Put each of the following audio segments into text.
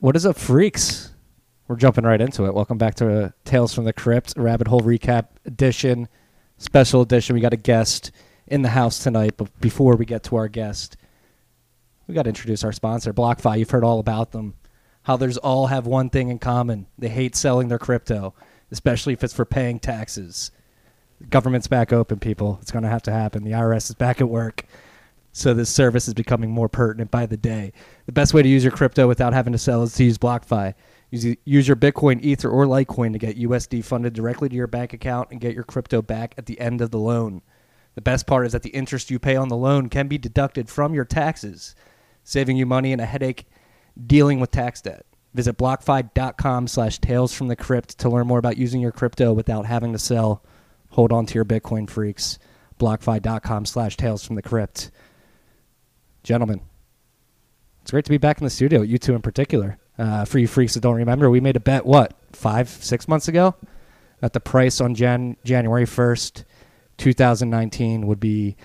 What is up, freaks? We're jumping right into it. Welcome back to Tales from the Crypt, Rabbit Hole Recap Edition, special edition. We got a guest in the house tonight, but before we get to our guest, we got to introduce our sponsor, BlockFi. You've heard all about them. How there's all have one thing in common: they hate selling their crypto, especially if it's for paying taxes. The government's back open, people. It's going to have to happen. The IRS is back at work. So this service is becoming more pertinent by the day. The best way to use your crypto without having to sell is to use BlockFi. Use, your Bitcoin, Ether, or Litecoin to get USD funded directly to your bank account and get your crypto back at the end of the loan. The best part is that the interest you pay on the loan can be deducted from your taxes, saving you money and a headache dealing with tax debt. Visit blockfi.com slash tales from the crypt to learn more about using your crypto without having to sell. Hold on to your Bitcoin freaks. Blockfi.com slash tales from the crypt. Gentlemen, it's great to be back in the studio, you two in particular. Uh, for you freaks that don't remember, we made a bet, what, five, six months ago? That the price on Jan- January 1st, 2019 would be,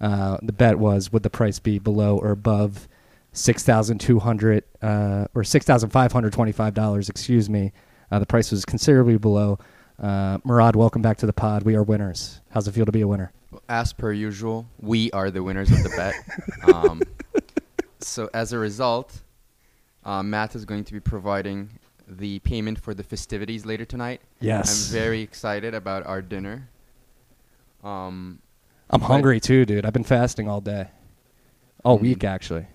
uh, the bet was, would the price be below or above 6200 uh, or $6,525, excuse me. Uh, the price was considerably below. Uh, Murad, welcome back to the pod. We are winners. How's it feel to be a winner? As per usual, we are the winners of the bet. Um, so as a result, uh, Matt is going to be providing the payment for the festivities later tonight. Yes. I'm very excited about our dinner. Um, I'm hungry too, dude. I've been fasting all day. All Mm. week, actually.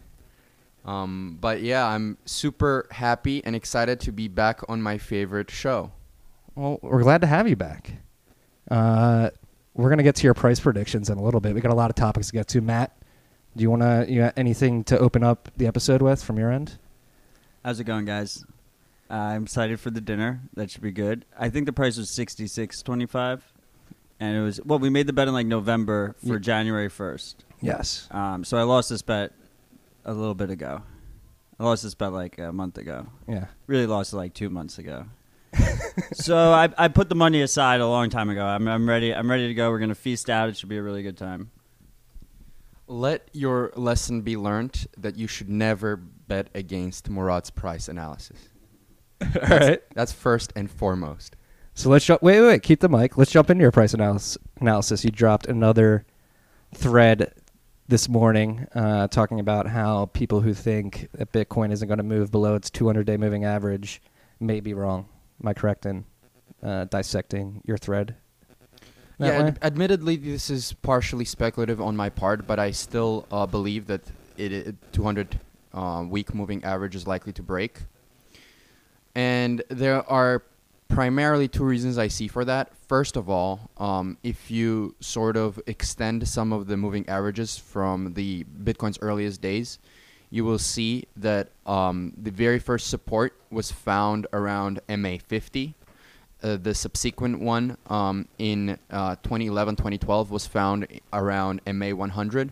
um, but yeah, I'm super happy and excited to be back on my favorite show. Well, we're glad to have you back. Uh, we're gonna get to your price predictions in a little bit. We got a lot of topics to get to. Matt, do you wanna you got anything to open up the episode with from your end? How's it going, guys? Uh, I'm excited for the dinner. That should be good. I think the price was sixty six twenty five, and it was well. We made the bet in like November for Ye- January first. Yes. Um, so I lost this bet a little bit ago. I lost this bet like a month ago. Yeah. Really lost it like two months ago. so I, I put the money aside a long time ago. I'm, I'm ready. I'm ready to go. We're gonna feast out. It should be a really good time. Let your lesson be learned that you should never bet against Murad's price analysis. all right. That's first and foremost. So let's jump. Wait, wait, wait. Keep the mic. Let's jump into your price analysis. Analysis. You dropped another thread this morning uh, talking about how people who think that Bitcoin isn't going to move below its 200-day moving average may be wrong. Am I correct in uh, dissecting your thread? Yeah, ad- admittedly, this is partially speculative on my part, but I still uh, believe that it, it 200 uh, week moving average is likely to break. And there are primarily two reasons I see for that. First of all, um, if you sort of extend some of the moving averages from the Bitcoin's earliest days, you will see that um, the very first support was found around MA50. Uh, the subsequent one um, in uh, 2011 2012 was found around MA100.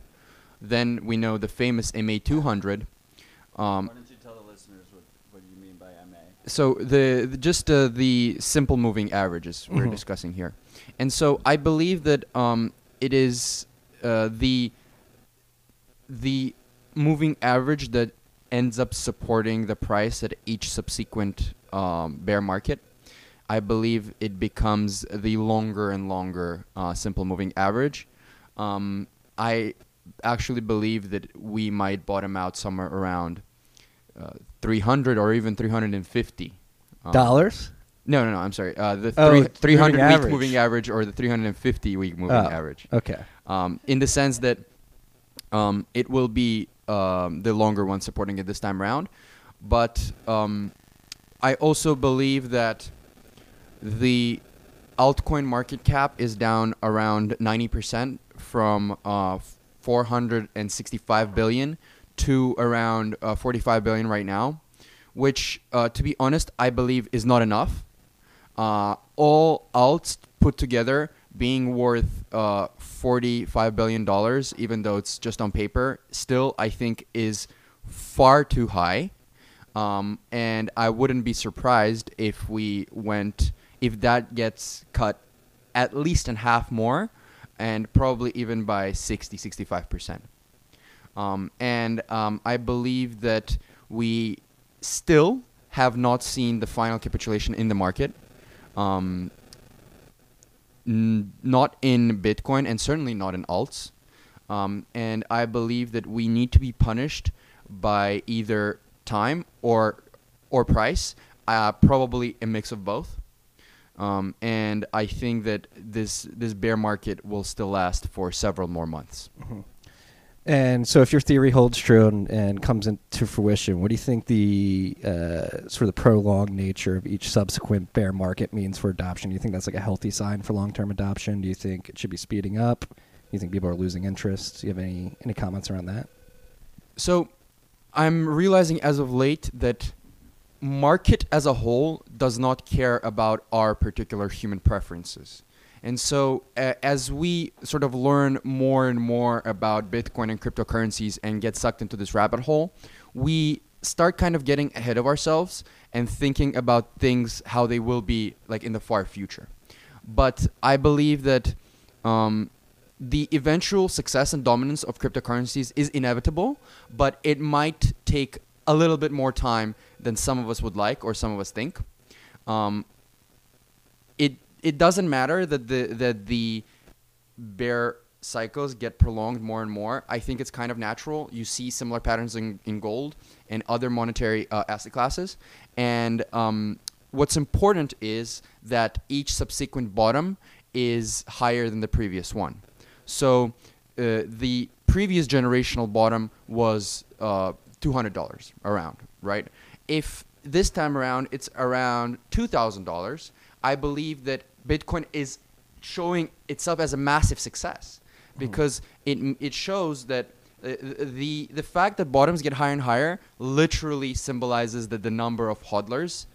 Then we know the famous MA200. Um, don't you tell the listeners what, what you mean by MA? so the, the just uh, the simple moving averages we're Mhm. discussing here, and so I believe that um, it is uh, the the moving average that ends up supporting the price at each subsequent um, bear market. I believe it becomes the longer and longer uh, simple moving average. Um, I actually believe that we might bottom out somewhere around uh, 300 or even 350 um, Dollars? No, no, no. I'm sorry. Uh, the Oh, three, moving 300 week average. moving average or the 350 week moving Oh. average. Okay. Um, in the sense that um, it will be um, the longer one supporting it this time around, but um, I also believe that the altcoin market cap is down around 90% from uh, 465 billion to around uh, 45 billion right now, which, uh, to be honest, I believe is not enough. Uh, all alts put together being worth uh, 45 billion dollars, even though it's just on paper, still I think is far too high. Um, and I wouldn't be surprised if we went if that gets cut at least in half more, and probably even by 60, 65 percent. Um, and um, I believe that we still have not seen the final capitulation in the market. Um, n- not in Bitcoin and certainly not in alts. Um, and I believe that we need to be punished by either time or or price, uh, probably a mix of both. Um, and I think that this this bear market will still last for several more months. And so, if your theory holds true and, and comes into fruition, what do you think the uh, sort of the prolonged nature of each subsequent bear market means for adoption? Do you think that's like a healthy sign for long-term adoption? Do you think it should be speeding up? Do you think people are losing interest? Do you have any any comments around that? So I'm realizing as of late that market as a whole does not care about our particular human preferences. And so uh, as we sort of learn more and more about Bitcoin and cryptocurrencies and get sucked into this rabbit hole, we start kind of getting ahead of ourselves and thinking about things how they will be like in the far future. But I believe that um, the eventual success and dominance of cryptocurrencies is inevitable, but it might take a little bit more time than some of us would like or some of us think. Um, it it doesn't matter that the that the bear cycles get prolonged more and more. I think it's kind of natural. You see similar patterns in, in gold and other monetary uh, asset classes. And um, what's important is that each subsequent bottom is higher than the previous one. So uh, the previous generational bottom was uh, $200 around, right? If this time around it's around $2,000, I believe that Bitcoin is showing itself as a massive success because it it shows that uh, the the fact that bottoms get higher and higher literally symbolizes that the number of hodlers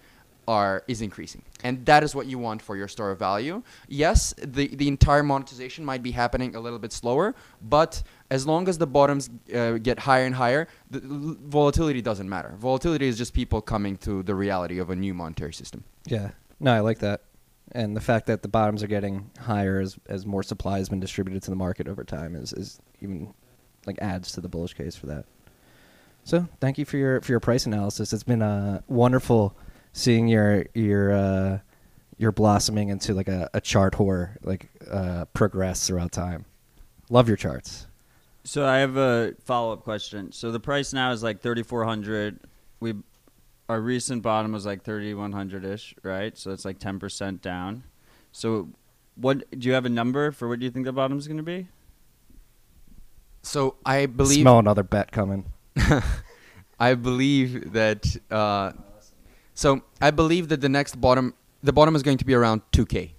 are is increasing. And that is what you want for your store of value. Yes the the entire monetization might be happening a little bit slower but as long as the bottoms uh, get higher and higher the volatility doesn't matter. Volatility is just people coming to the reality of a new monetary system. Yeah, no, I like that, and the fact that the bottoms are getting higher as as more supply has been distributed to the market over time is is even like adds to the bullish case for that. So, thank you for your for your price analysis. It's been a wonderful seeing your your uh, your blossoming into like a, a chart whore, like uh, progress throughout time. Love your charts. So I have a follow up question. So the price now is like thirty four hundred. We our recent bottom was like thirty one hundred ish, right? So it's like ten percent down. So what do you have a number for what do you think the bottom is going to be? so i believe Smell another bet coming. I believe that. Uh, so I believe that the next bottom, the bottom is going to be around 2k,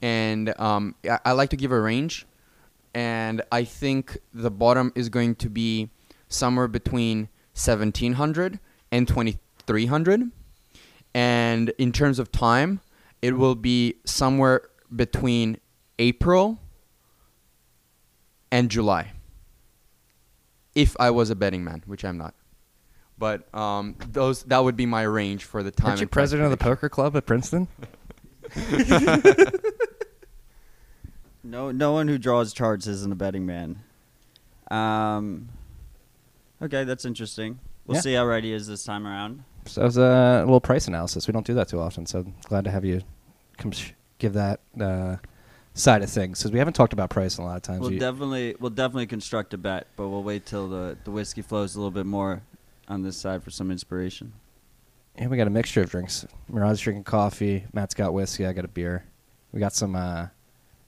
and um, I, I like to give a range, and I think the bottom is going to be somewhere between 1700 and 2300, and in terms of time, it will be somewhere between April and July if I was a betting man, which I'm not. But um, those that would be my range for the time. Aren't you president of the poker club at Princeton? No, no one who draws charts isn't a betting man. Um, okay, that's interesting. We'll Yeah. see how right he is this time around. So that was a little price analysis. We don't do that too often, so glad to have you come sh- give that uh, side of things because we haven't talked about price a lot of times. We'll We- definitely we'll definitely construct a bet, but we'll wait till the the whiskey flows a little bit more on this side for some inspiration. yeah, we got a mixture of drinks. Murad's drinking coffee. Matt's got whiskey. I got a beer. We got some. Uh,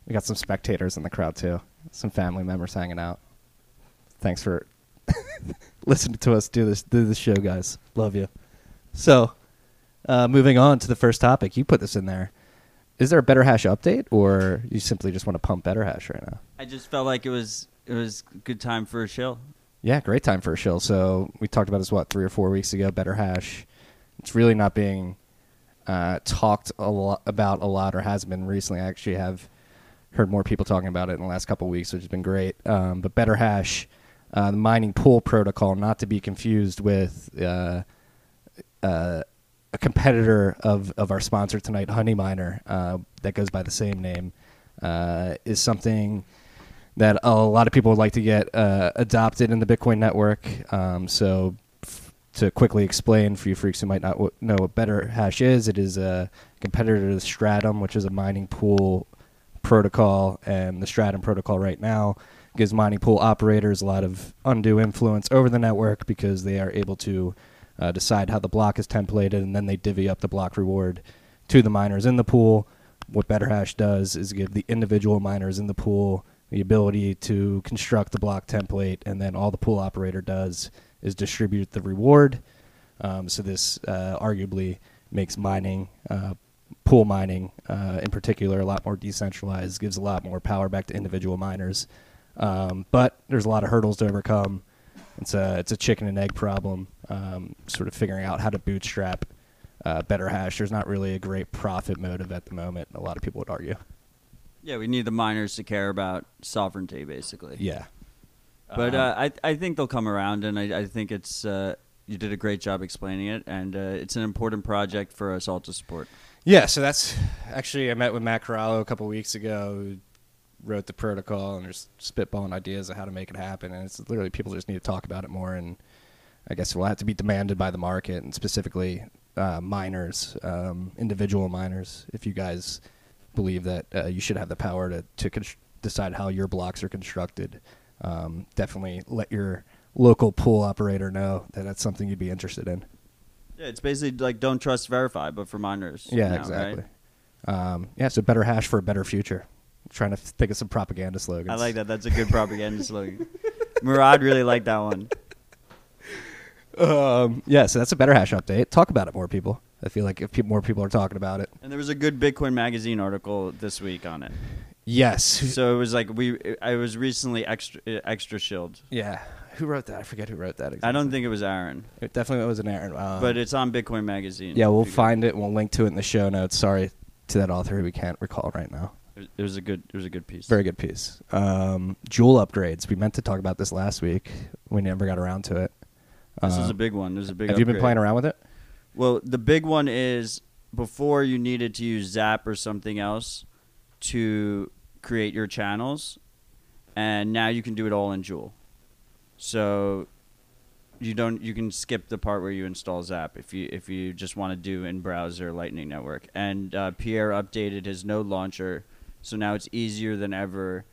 we got some spectators in the crowd too. Some family members hanging out. Thanks for listening to us do this do this show, guys. Love you. So, uh, moving on to the first topic, you put this in there. Is there a BetterHash update, or you simply just want to pump BetterHash right now? I just felt like it was it was a good time for a chill. Yeah, great time for a shill. So we talked about this what three or four weeks ago. BetterHash. It's really not being uh, talked a lot about a lot, or has been recently. I actually have heard more people talking about it in the last couple weeks, which has been great. Um, but BetterHash, uh, the mining pool protocol, not to be confused with uh, uh, a competitor of, of our sponsor tonight, Honey Miner, uh, that goes by the same name, uh, is something that a lot of people would like to get uh, adopted in the Bitcoin network. Um, so f- to quickly explain for you freaks who might not w- know what BetterHash is, it is a competitor to Stratum, which is a mining pool protocol, and the Stratum protocol right now gives mining pool operators a lot of undue influence over the network because they are able to uh, decide how the block is templated, and then they divvy up the block reward to the miners in the pool. What BetterHash does is give the individual miners in the pool the ability to construct the block template, and then all the pool operator does is distribute the reward. Um, so this uh, arguably makes mining, uh, pool mining uh, in particular, a lot more decentralized, gives a lot more power back to individual miners. Um, but there's a lot of hurdles to overcome. It's a it's a chicken and egg problem. Um, sort of figuring out how to bootstrap uh, BetterHash. There's not really a great profit motive at the moment. A lot of people would argue. Yeah, we need the miners to care about sovereignty, basically. Yeah, But Um, uh, I I think they'll come around, and I, I think it's uh, you did a great job explaining it, and uh, it's an important project for us all to support. Yeah, so that's actually I met with Matt Corallo a couple weeks ago. Who wrote the protocol and just spitballing ideas of how to make it happen. And it's literally people just need to talk about it more. And I guess it will have to be demanded by the market and specifically uh, miners, um, individual miners. If you guys believe that uh, you should have the power to to con- decide how your blocks are constructed, um, definitely let your local pool operator know that that's something you'd be interested in. Yeah, it's basically like don't trust verify, but for miners. Yeah, now, right? exactly. Um, yeah, so BetterHash for a better future. trying to think of some propaganda slogans. I like that. That's a good propaganda slogan. Murad really liked that one. Um, yeah, so that's a BetterHash update. Talk about it more, people. I feel like if people, more people are talking about it. And there was a good Bitcoin magazine article this week on it. Yes. So it was like we. I was recently extra extra shilled. yeah. Who wrote that? I forget who wrote that. Exactly. I don't think it was Aaron, It definitely was an Aaron. Um, but it's on Bitcoin magazine. yeah, we'll find it. We'll link to it in the show notes. Sorry to that author who we can't recall right now. It was a good. It was a good piece. Very good piece. Um, Joule upgrades. We meant to talk about this last week. We never got around to it. This is Uh, a big one. There's a big. Have you been playing around with it? Well, the big one is before you needed to use Zap or something else to create your channels, and now you can do it all in Joule. So you don't you can skip the part where you install Zap if you if you just want to do in browser Lightning Network. And uh, Pierre updated his node launcher, so now it's easier than ever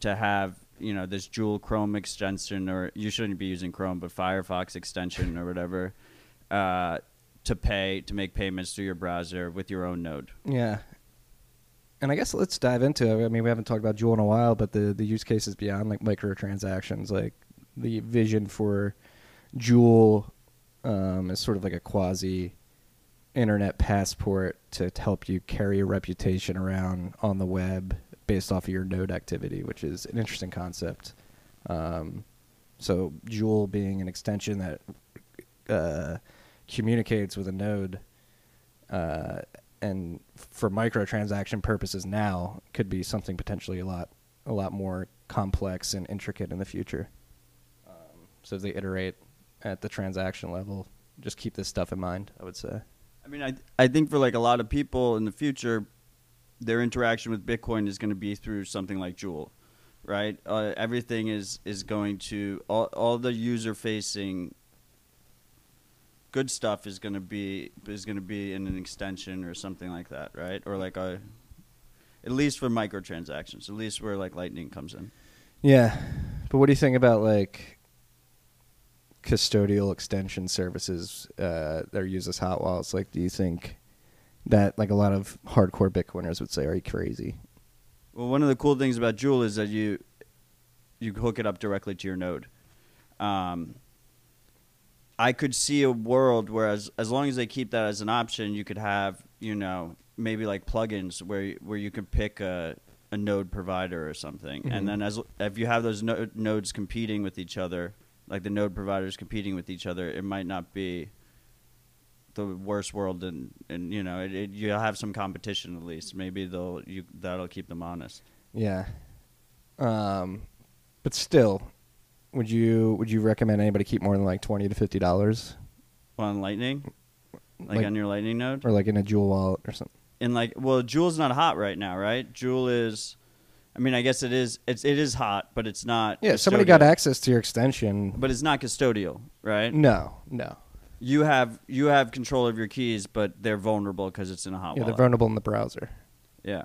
to have you know this Joule Chrome extension, or you shouldn't be using Chrome, but Firefox extension or whatever, uh, to pay to make payments through your browser with your own node. Yeah. And I guess let's dive into it. I mean, we haven't talked about Joule in a while, but the, the use cases beyond like microtransactions, like the vision for Joule um, is sort of like a quasi internet passport to help you carry your reputation around on the web based off of your node activity, which is an interesting concept. Um, so Joule being an extension that uh, communicates with a node uh, and for microtransaction purposes now could be something potentially a lot a lot more complex and intricate in the future. Um, so as they iterate at the transaction level, just keep this stuff in mind. I would say. I mean, I I think for like a lot of people in the future, their interaction with Bitcoin is going to be through something like Joule, right? Uh, everything is is going to all all the user facing good stuff is going to be is going to be in an extension or something like that, right? Or like a at least for microtransactions, at least where like Lightning comes in. Yeah, but what do you think about like custodial extension services uh, that are used as hot wallets? Like, do you think that like a lot of hardcore Bitcoiners would say, "Are you crazy?" Well, one of the cool things about Joule is that you you hook it up directly to your node. Um, I could see a world where, as, as long as they keep that as an option, you could have you know maybe like plugins where where you could pick a a node provider or something, Mhm. and then as if you have those no, nodes competing with each other, like the node providers competing with each other, it might not be the worst world, and and you know it, it, you'll have some competition at least. Maybe they'll you that'll keep them honest. Yeah. Um, but still, would you would you recommend anybody keep more than like twenty to fifty dollars, On Lightning, like, Like- on your Lightning node, or like in a Joule wallet or something? and like well, Joule's not hot right now, right? Joule is. I mean, I guess it is. It's it is hot, but it's not. Yeah, somebody got custodial. access to your extension. But it's not custodial, right? no, no. you have you have control of your keys, but they're vulnerable because it's in a hot Yeah, they're wallet. vulnerable in the browser. yeah.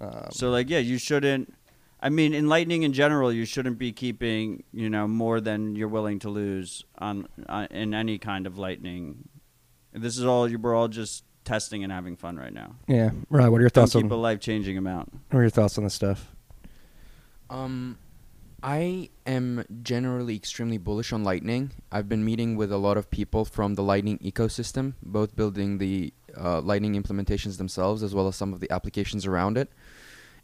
Um, So like yeah, you shouldn't. I mean, in Lightning in general, you shouldn't be keeping you know more than you're willing to lose on, on in any kind of Lightning. This is all you. We're all just testing and having fun right now. yeah, right. What are your Don't thoughts on keep a life changing amount. What are your thoughts on this stuff? Um, I am generally extremely bullish on Lightning. I've been meeting with a lot of people from the Lightning ecosystem, both building the uh, Lightning implementations themselves as well as some of the applications around it.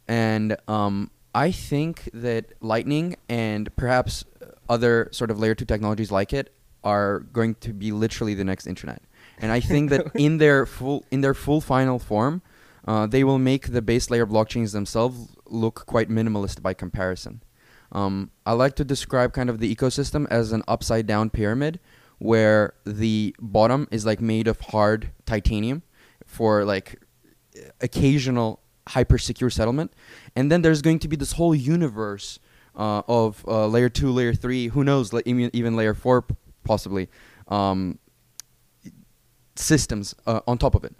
And um, I think that Lightning and perhaps other sort of layer two technologies like it are going to be literally the next internet. And I think that in their full in their full final form, uh, they will make the base layer blockchains themselves look quite minimalist by comparison. Um, I like to describe kind of the ecosystem as an upside down pyramid where the bottom is like made of hard titanium for like occasional hyper secure settlement. And then there's going to be this whole universe uh, of uh, layer two, layer three, who knows, like even, layer four possibly, um, systems uh, on top of it.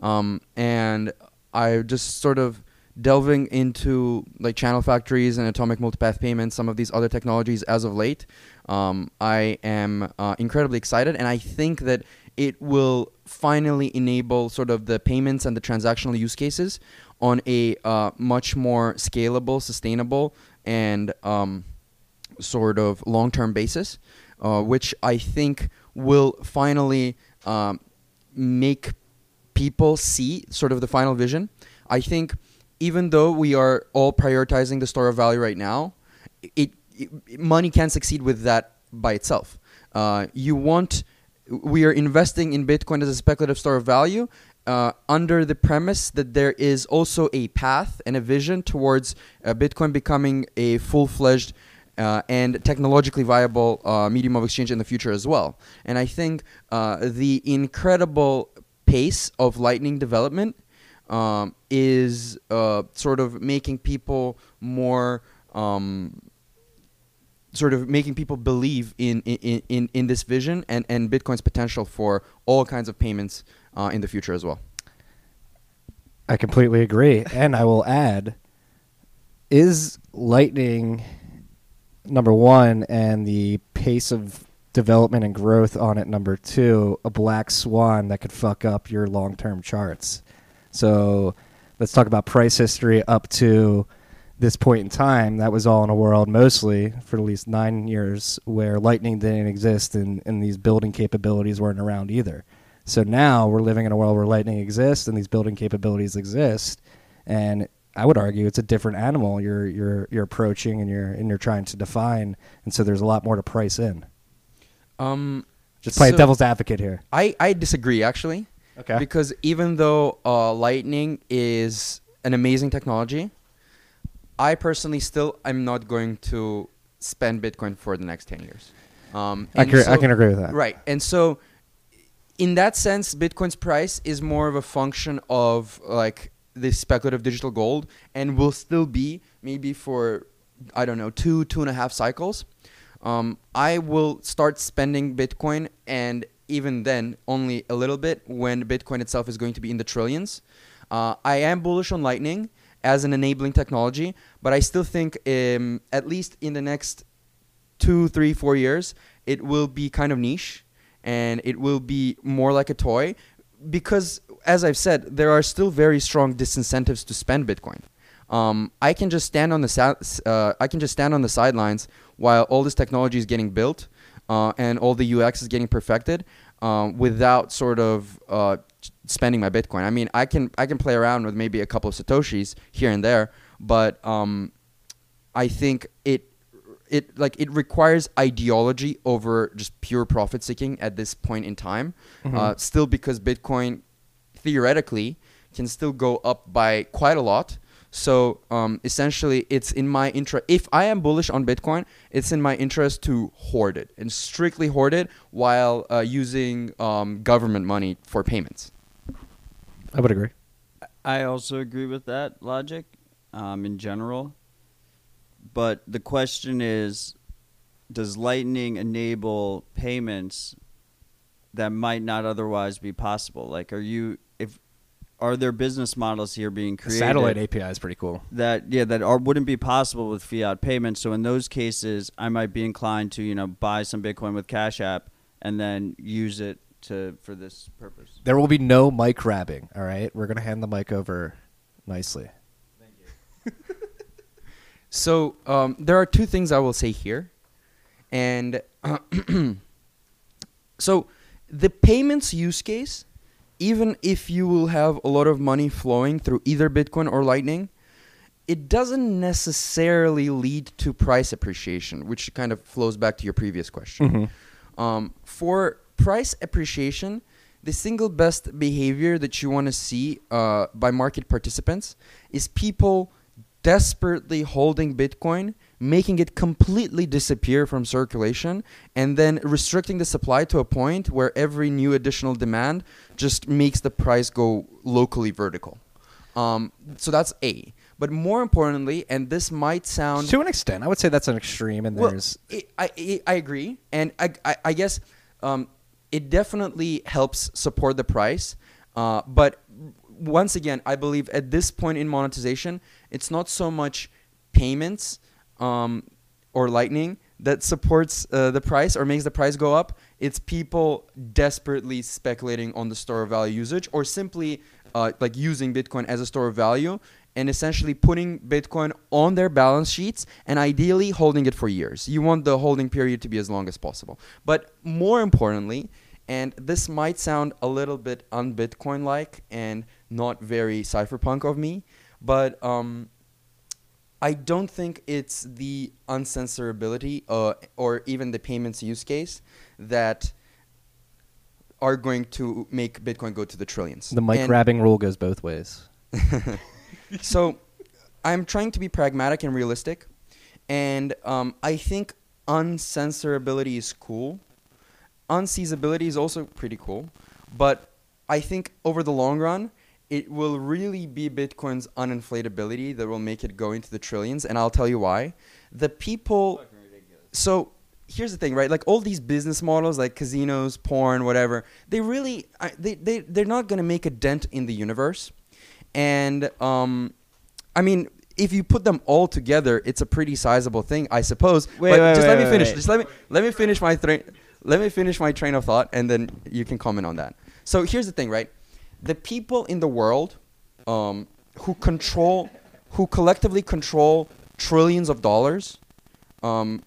Um, and I just sort of delving into like channel factories and atomic multipath payments, some of these other technologies as of late. Um, I am uh, incredibly excited, and I think that it will finally enable sort of the payments and the transactional use cases on a uh, much more scalable, sustainable, and um, sort of long-term basis, uh, which I think will finally um, make people see sort of the final vision. I think even though we are all prioritizing the store of value right now, it, it money can succeed with that by itself. Uh, you want we are investing in Bitcoin as a speculative store of value. Uh, under the premise that there is also a path and a vision towards uh, Bitcoin becoming a full-fledged uh, and technologically viable uh, medium of exchange in the future as well. And I think uh, the incredible pace of Lightning development um, is uh, sort of making people more. Um, sort of making people believe in, in, in, in this vision and, and Bitcoin's potential for all kinds of payments uh, in the future as well. I completely agree, and I will add: is Lightning number one, and the pace of development and growth on it number two, a black swan that could fuck up your long-term charts. So, let's talk about price history up to this point in time. That was all in a world mostly for at least nine years where Lightning didn't exist and, and these building capabilities weren't around either. So now we're living in a world where lightning exists and these building capabilities exist, and I would argue it's a different animal you're you're you're approaching and you're and you're trying to define, and so there's a lot more to price in. Um, Just playing so devil's advocate here. I, I disagree actually. Okay. Because even though uh, Lightning is an amazing technology, I personally still am not going to spend Bitcoin for the next 10 years. Um, I can, I can agree with that. Right. And so in that sense, Bitcoin's price is more of a function of like this speculative digital gold and will still be maybe for I don't know, two, two and a half cycles. Um, I will start spending Bitcoin and even then only a little bit when Bitcoin itself is going to be in the trillions. Uh, I am bullish on Lightning as an enabling technology, but I still think um, at least in the next two, three, four years, it will be kind of niche and it will be more like a toy because, as I've said, there are still very strong disincentives to spend Bitcoin. Um, I can just stand on the uh, I can just stand on the sidelines while all this technology is getting built uh, and all the UX is getting perfected um, without sort of uh, spending my Bitcoin. I mean, I can I can play around with maybe a couple of satoshis here and there, but um, I think it it like it requires ideology over just pure profit seeking at this point in time. Mhm. Uh, still, because Bitcoin theoretically can still go up by quite a lot. So um, essentially, it's in my interest. If I am bullish on Bitcoin, it's in my interest to hoard it and strictly hoard it while uh, using um, government money for payments. I would agree. I also agree with that logic um, in general. But the question is does Lightning enable payments that might not otherwise be possible? Like, are you if are there business models here being The created satellite API is pretty cool. that yeah that are, wouldn't be possible with fiat payments? So in those cases, I might be inclined to you know buy some Bitcoin with Cash App and then use it to for this purpose. There will be no mic grabbing. All right, we're gonna hand the mic over nicely. So um, there are two things I will say here, and so the payments use case, even if you will have a lot of money flowing through either Bitcoin or Lightning, it doesn't necessarily lead to price appreciation, which kind of flows back to your previous question. Um, for price appreciation, the single best behavior that you want to see uh, by market participants is people desperately holding Bitcoin, making it completely disappear from circulation, and then restricting the supply to a point where every new additional demand just makes the price go locally vertical. Um, so that's A. But more importantly, and this might sound to an extent, I would say that's an extreme, and well, there's I, I, I agree, and I, I, I guess um, it definitely helps support the price. Uh, but once again, I believe at this point in monetization, it's not so much payments um, or Lightning that supports uh, the price or makes the price go up. It's people desperately speculating on the store of value usage or simply uh, like using Bitcoin as a store of value and essentially putting Bitcoin on their balance sheets and ideally holding it for years. You want the holding period to be as long as possible. But more importantly, and this might sound a little bit un-Bitcoin like and not very cypherpunk of me, but um, I don't think it's the uncensorability uh, or even the payments use case that are going to make Bitcoin go to the trillions. the mic And- grabbing rule goes both ways. so I'm trying to be pragmatic and realistic, and um, I think uncensorability is cool. Unseizability is also pretty cool, but I think over the long run, it will really be Bitcoin's uninflatability that will make it go into the trillions, and I'll tell you why. The people so here's the thing right? Like all these business models like casinos porn whatever they really they, they they're not going to make a dent in the universe. And um i mean if you put them all together it's a pretty sizable thing i suppose. Wait, but wait, just wait, let me finish. wait. just let me let me finish my train let me finish my train of thought and then you can comment on that. So here's the thing right the people in the world um, who control who collectively control trillions of dollars um,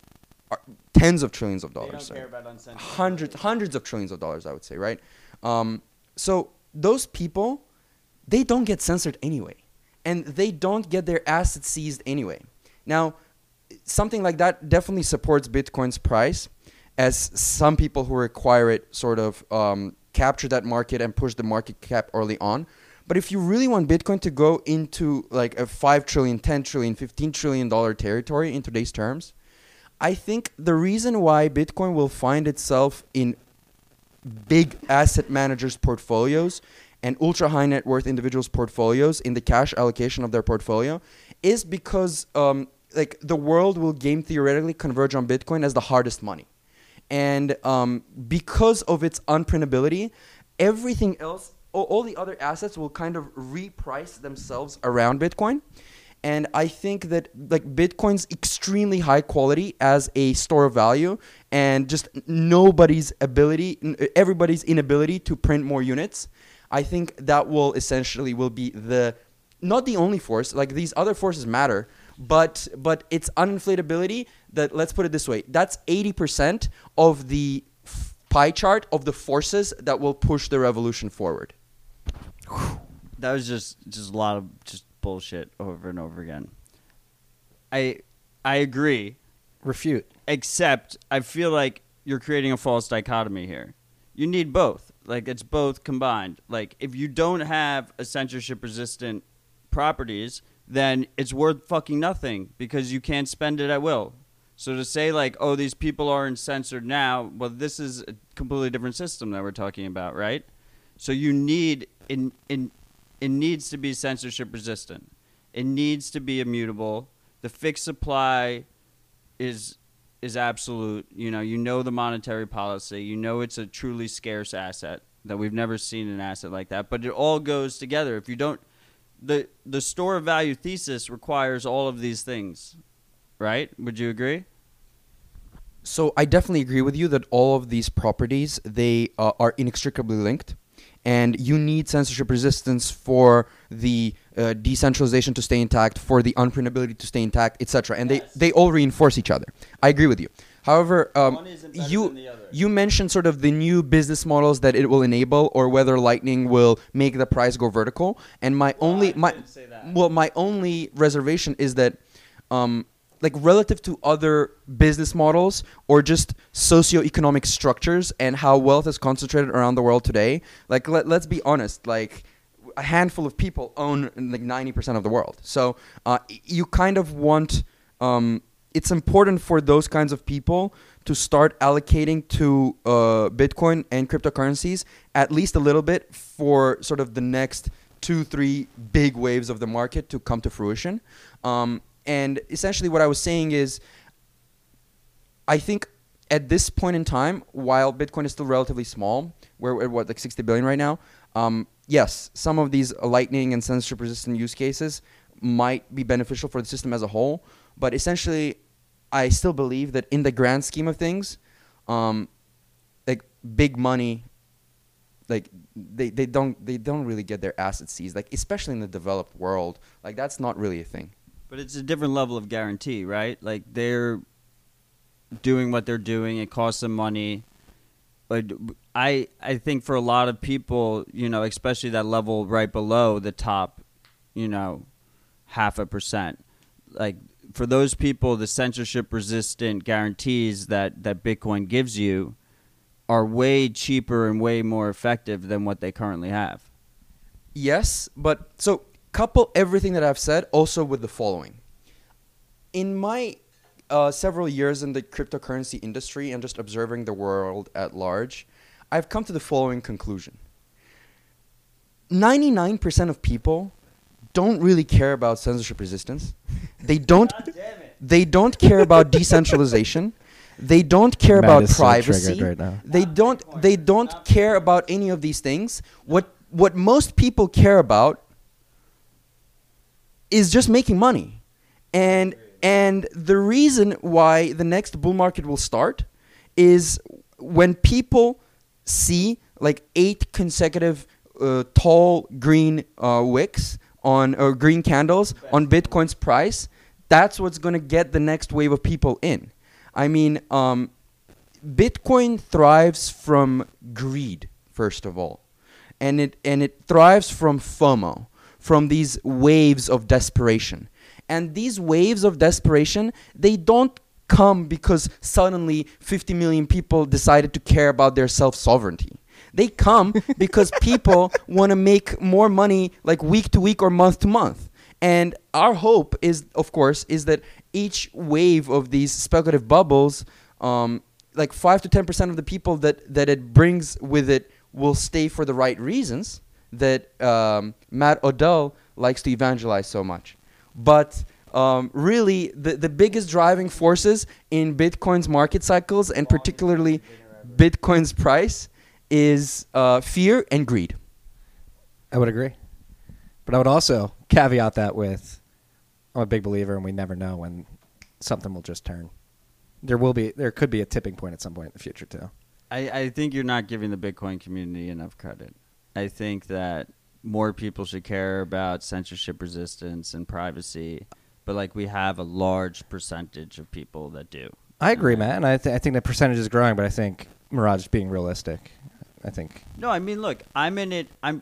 tens of trillions of dollars. Hundreds, hundreds of trillions of dollars, I would say, right? Um, so those people, they don't get censored anyway, and they don't get their assets seized anyway. Now, something like that definitely supports Bitcoin's price, as some people who require it sort of um, capture that market and push the market cap early on. But if you really want Bitcoin to go into like a 5 trillion, 10 trillion, 15 trillion dollar territory in today's terms, I think the reason why Bitcoin will find itself in big asset managers' portfolios and ultra high net worth individuals' portfolios in the cash allocation of their portfolio is because um, like the world will game theoretically converge on Bitcoin as the hardest money, and um, because of its unprintability, everything else, all, all the other assets will kind of reprice themselves around Bitcoin. And I think that like Bitcoin's extremely high quality as a store of value, and just nobody's ability, everybody's inability to print more units. I think that will essentially will be the not the only force. Like these other forces matter, but but its uninflatability. That let's put it this way: that's eighty percent of the f- pie chart of the forces that will push the revolution forward. That was just just a lot of just bullshit over and over again. I I agree, Refute. except I feel like you're creating a false dichotomy here. You need both. Like it's both combined. Like if you don't have a censorship resistant properties, then it's worth fucking nothing because you can't spend it at will. So to say like, oh, these people aren't censored now, well, this is a completely different system that we're talking about, right? So you need in in it needs to be censorship resistant. It needs to be immutable. The fixed supply is is absolute. You know, you know the monetary policy. You know it's a truly scarce asset that we've never seen an asset like that. But it all goes together. If you don't, the the store of value thesis requires all of these things, right? Would you agree? So I definitely agree with you that all of these properties they uh, are inextricably linked, and you need censorship resistance for the uh, decentralization to stay intact, for the unprintability to stay intact, etc. And Yes. they they all reinforce each other. I agree with you. However, um, One isn't better you than the other. you mentioned sort of the new business models that it will enable, or whether Lightning will make the price go vertical. And my only I my well, my only reservation is that, um, like relative to other business models or just socioeconomic structures and how wealth is concentrated around the world today, like let, let's be honest, like a handful of people own like 90% of the world. So uh, you kind of want, um, it's important for those kinds of people to start allocating to uh, Bitcoin and cryptocurrencies at least a little bit for sort of the next two, three big waves of the market to come to fruition. Um, and essentially, what I was saying is, I think at this point in time, while Bitcoin is still relatively small, we're at what like 60 billion right now. Um, yes, some of these lightning and censorship-resistant use cases might be beneficial for the system as a whole, but essentially, I still believe that in the grand scheme of things, um, like big money, like they, they don't they don't really get their assets seized, like especially in the developed world, like that's not really a thing. But it's a different level of guarantee, right? Like they're doing what they're doing. It costs them money. But I I think for a lot of people, you know, especially that level right below the top, you know, half a percent, like for those people, the censorship resistant guarantees that that Bitcoin gives you are way cheaper and way more effective than what they currently have. Yes, but so couple everything that I've said also with the following. In my uh, several years in the cryptocurrency industry and just observing the world at large, I've come to the following conclusion. 99% of people don't really care about censorship resistance. They don't they don't care about decentralization. They don't care Matt about is so privacy. triggered right now. They don't they don't care about any of these things. What what most people care about is just making money. And and the reason why the next bull market will start is when people see like eight consecutive uh, tall green uh, wicks on or green candles on Bitcoin's price, that's what's going to get the next wave of people in. I mean, um, Bitcoin thrives from greed, first of all, and it and it thrives from FOMO, from these waves of desperation. And these waves of desperation, they don't come because suddenly 50 million people decided to care about their self sovereignty. They come because people want to make more money like week to week or month to month. And our hope is, of course, is that each wave of these speculative bubbles, um, like five to ten percent of the people that that it brings with it will stay for the right reasons that um, Matt Odell likes to evangelize so much. But um, really, the, the biggest driving forces in Bitcoin's market cycles and particularly Bitcoin's price is uh, fear and greed. I would agree. But I would also caveat that with I'm a big believer and we never know when something will just turn. There will be there could be a tipping point at some point in the future too. I, I think you're not giving the Bitcoin community enough credit. I think that more people should care about censorship resistance and privacy, but like we have a large percentage of people that do. I agree, Matt, and I, th- I think the percentage is growing, but I think Murad is being realistic. I think No, I mean, look, I'm in it. I'm,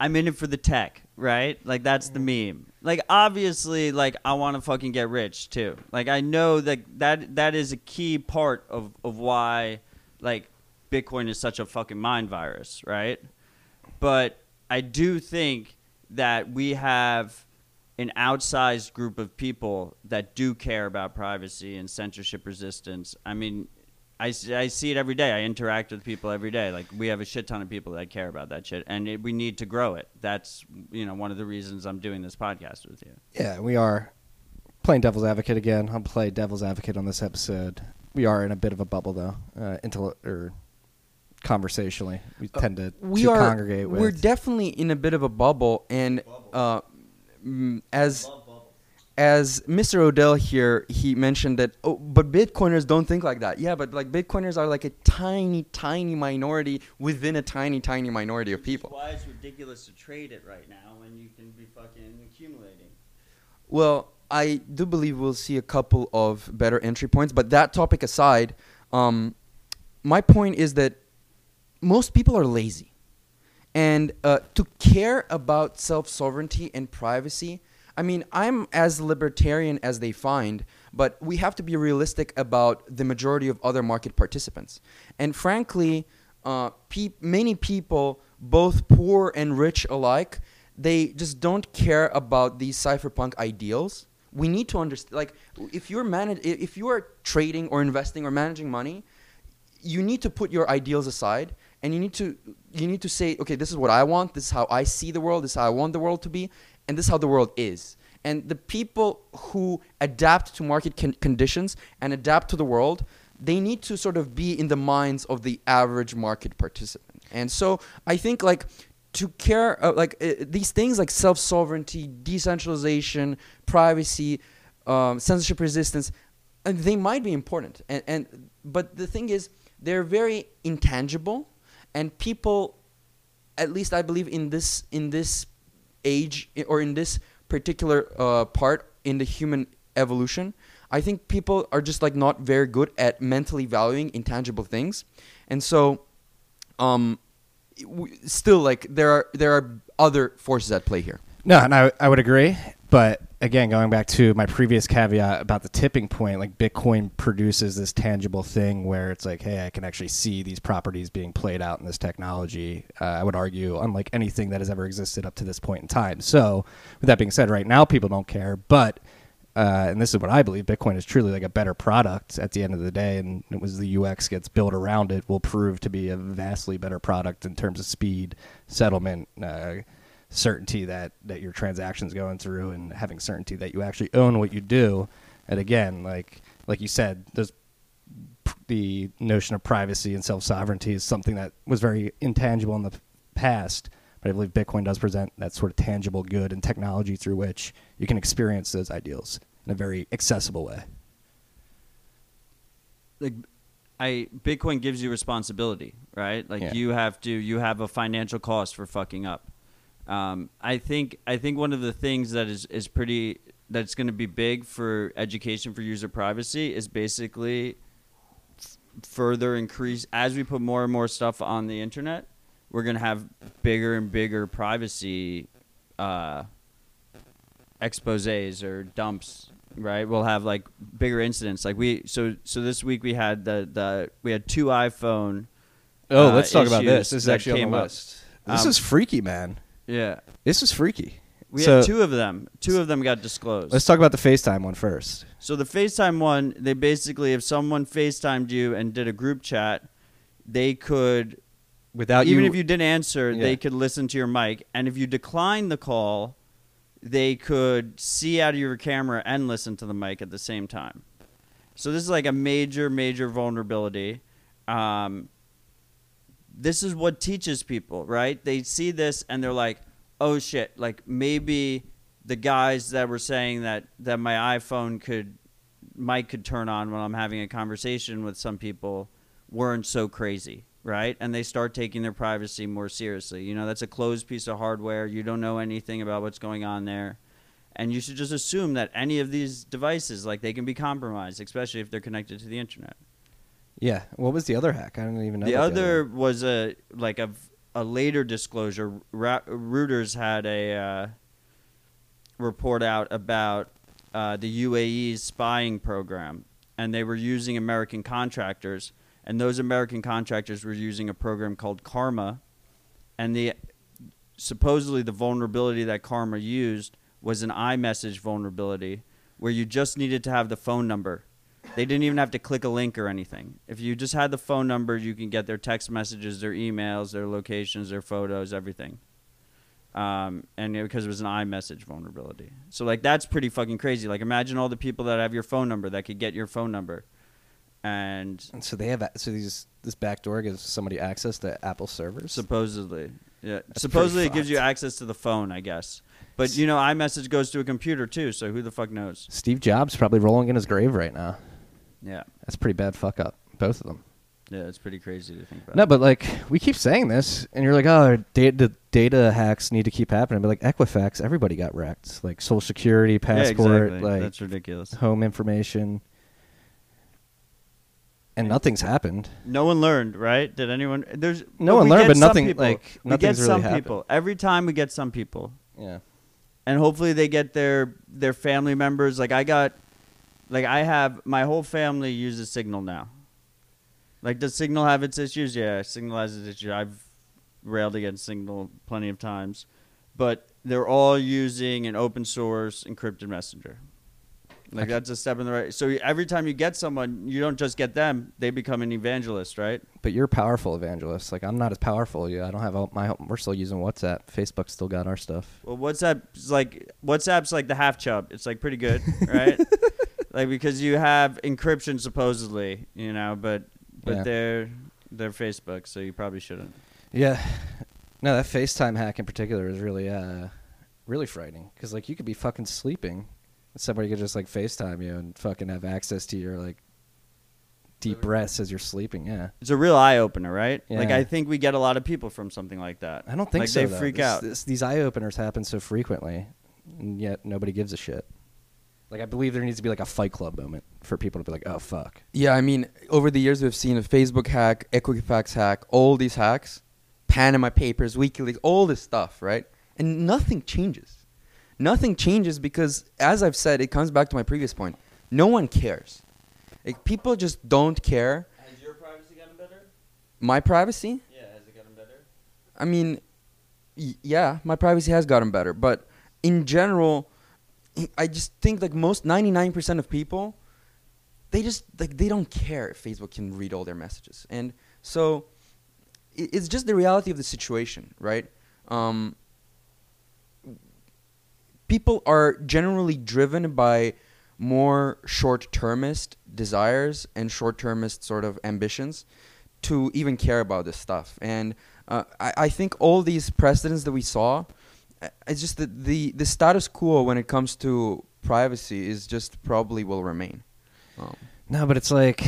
I'm in it for the tech, right? Like that's the mm-hmm. meme. Like obviously, like I want to fucking get rich too. Like I know that that that is a key part of of why, like, Bitcoin is such a fucking mind virus, right? But I do think that we have an outsized group of people that do care about privacy and censorship resistance. I mean, I, s- I see it every day. I interact with people every day. Like we have a shit ton of people that care about that shit, and it, we need to grow it. That's you know one of the reasons I'm doing this podcast with you. yeah, we are playing devil's advocate again. I'll play devil's advocate on this episode. we are in a bit of a bubble though. Uh, intel or conversationally, we tend to, Uh, we to are congregate with. we're definitely in a bit of a bubble and uh, mm, as as Mr. Odell here he mentioned that oh but bitcoiners don't think like that yeah but like bitcoiners are like a tiny tiny minority within a tiny tiny minority of people Why it's ridiculous to trade it right now when you can be fucking accumulating. Well, I do believe we'll see a couple of better entry points, but that topic aside, um, my point is that most people are lazy. And uh, to care about self sovereignty and privacy, I mean, I'm as libertarian as they find, but we have to be realistic about the majority of other market participants. And frankly, uh, peop many people, both poor and rich alike, they just don't care about these cypherpunk ideals. We need to understand, like, if you're manage, if you are trading or investing or managing money, you need to put your ideals aside and you need to you need to say okay this is what i want this is how i see the world this is how i want the world to be and this is how the world is. And the people who adapt to market con- conditions and adapt to the world they need to sort of be in the minds of the average market participant. And so i think like to care uh, like uh, these things like self-sovereignty decentralization privacy um, censorship resistance uh, they might be important. And, and but the thing is they're very intangible. And people at least i believe in this in this age or in this particular uh, part in the human evolution i think people are just like not very good at mentally valuing intangible things and so um still like there are there are other forces at play here No, and I, I would agree. But again, going back to my previous caveat about the tipping point, like Bitcoin produces this tangible thing where it's like, hey, I can actually see these properties being played out in this technology. Uh, I would argue, unlike anything that has ever existed up to this point in time. So, with that being said, right now people don't care, but. Uh, and this is what I believe: Bitcoin is truly like a better product at the end of the day, and it was the UX gets built around it will prove to be a vastly better product in terms of speed, settlement, uh, certainty that that your transactions going through and having certainty that you actually own what you do and again like like you said there's p- the notion of privacy and self-sovereignty is something that was very intangible in the past but i believe bitcoin does present that sort of tangible good and technology through which you can experience those ideals in a very accessible way like I Bitcoin gives you responsibility, right? Like Yeah. you have to you have a financial cost for fucking up. Um, I think I think one of the things that is is pretty that's going to be big for education for user privacy is basically f- further increase as we put more and more stuff on the internet. We're going to have bigger and bigger privacy uh, exposés or dumps right we'll have like bigger incidents like we so so this week we had the the we had two iphone oh uh, let's talk about this this is actually on the up. list this Um, is freaky man yeah. This is freaky. We So- had two of them. Two of them got disclosed. Let's talk about the facetime one first. So the facetime one they basically if someone facetimed you and did a group chat they could without even you if you didn't answer Yeah. they could listen to your mic. And if you declined the call they could see out of your camera and listen to the mic at the same time. So this is like a major major vulnerability. Um, this is what teaches people right? They see this and they're like oh shit like maybe the guys that were saying that that my iphone could mic could turn on when i'm having a conversation with some people weren't so crazy right? And they start taking their privacy more seriously. You know that's a closed piece of hardware. You don't know anything about what's going on there. And you should just assume that any of these devices like they can be compromised especially if they're connected to the internet Yeah. What was the other hack? I don't even know. the other was a like a, a later disclosure. Ra- Reuters had a uh, report out about uh, the UAE's spying program, and they were using American contractors, and those American contractors were using a program called Karma, and the supposedly the vulnerability that Karma used was an iMessage vulnerability, where you just needed to have the phone number they didn't even have to click a link or anything. If you just had the phone number, you can get their text messages, their emails, their locations, their photos, everything. Um, and it- because it was an iMessage vulnerability. So like that's pretty fucking crazy. Like imagine all the people that have your phone number that could get your phone number. and And so they have a- so these this backdoor gives somebody access to Apple servers. supposedly, yeah, pretty supposedly it gives you fucked. access to the phone, I guess. But you know, iMessage goes to a computer too, so who the fuck knows? Steve Jobs probably rolling in his grave right now. Yeah, That's pretty bad fuck up, both of them. yeah, it's pretty crazy to think about. No, but like we keep saying this, and you're like, oh, data data hacks need to keep happening. But like Equifax, everybody got wrecked. Like Social Security, yeah, passport, exactly. like that's ridiculous. home information, and nothing's happened. No one learned, right? Did anyone? There's No one learned, but some nothing- people. like, we get nothing's really some happened. people every time. We get some people, Yeah. and hopefully they get their their family members. Like I got, like I have my whole family uses Signal now. Like does Signal have its issues? Yeah, Signal has its issues. I've railed against Signal plenty of times, but they're all using an open source encrypted messenger. Like that's a step in the right. So every time you get someone, you don't just get them; they become an evangelist, right? But you're a powerful evangelist. Like I'm not as powerful. Yeah, I don't have all my. We're still using WhatsApp. Facebook still got our stuff. Well, WhatsApp's like WhatsApp's like the half chub. It's like pretty good, right? Like because you have encryption supposedly, you know, but but Yeah. they're they're Facebook, so you probably shouldn't. Yeah. No, that FaceTime hack in particular is really, uh, really frightening. Because like you could be fucking sleeping, and somebody could just like FaceTime you and fucking have access to your like deep breaths as you're sleeping. Yeah. It's a real eye opener, right? Like I think we get a lot of people from something like that. I don't think like so. They though. freak This- out. this- these eye openers happen so frequently, and yet nobody gives a shit. Like I believe there needs to be like a Fight Club moment for people to be like, "Oh fuck." Yeah, I mean, over the years we've seen a Facebook hack, Equifax hack, all these hacks, Panama Papers, WikiLeaks, all this stuff, right? And nothing changes. Nothing changes because, as I've said, it comes back to my previous point. No one cares. Like people just don't care. Has your privacy gotten better? My privacy. Yeah, has it gotten better? I mean, y- yeah, my privacy has gotten better, but in general, I just think like most 99% of people, they just like they don't care if Facebook can read all their messages, and so it's just the reality of the situation, right? Um, people are generally driven by more short-termist desires and short-termist sort of ambitions to even care about this stuff. And uh, I, I think all these precedents that we saw, it's just that the, the status quo when it comes to privacy is just probably will remain. Um, No, but it's like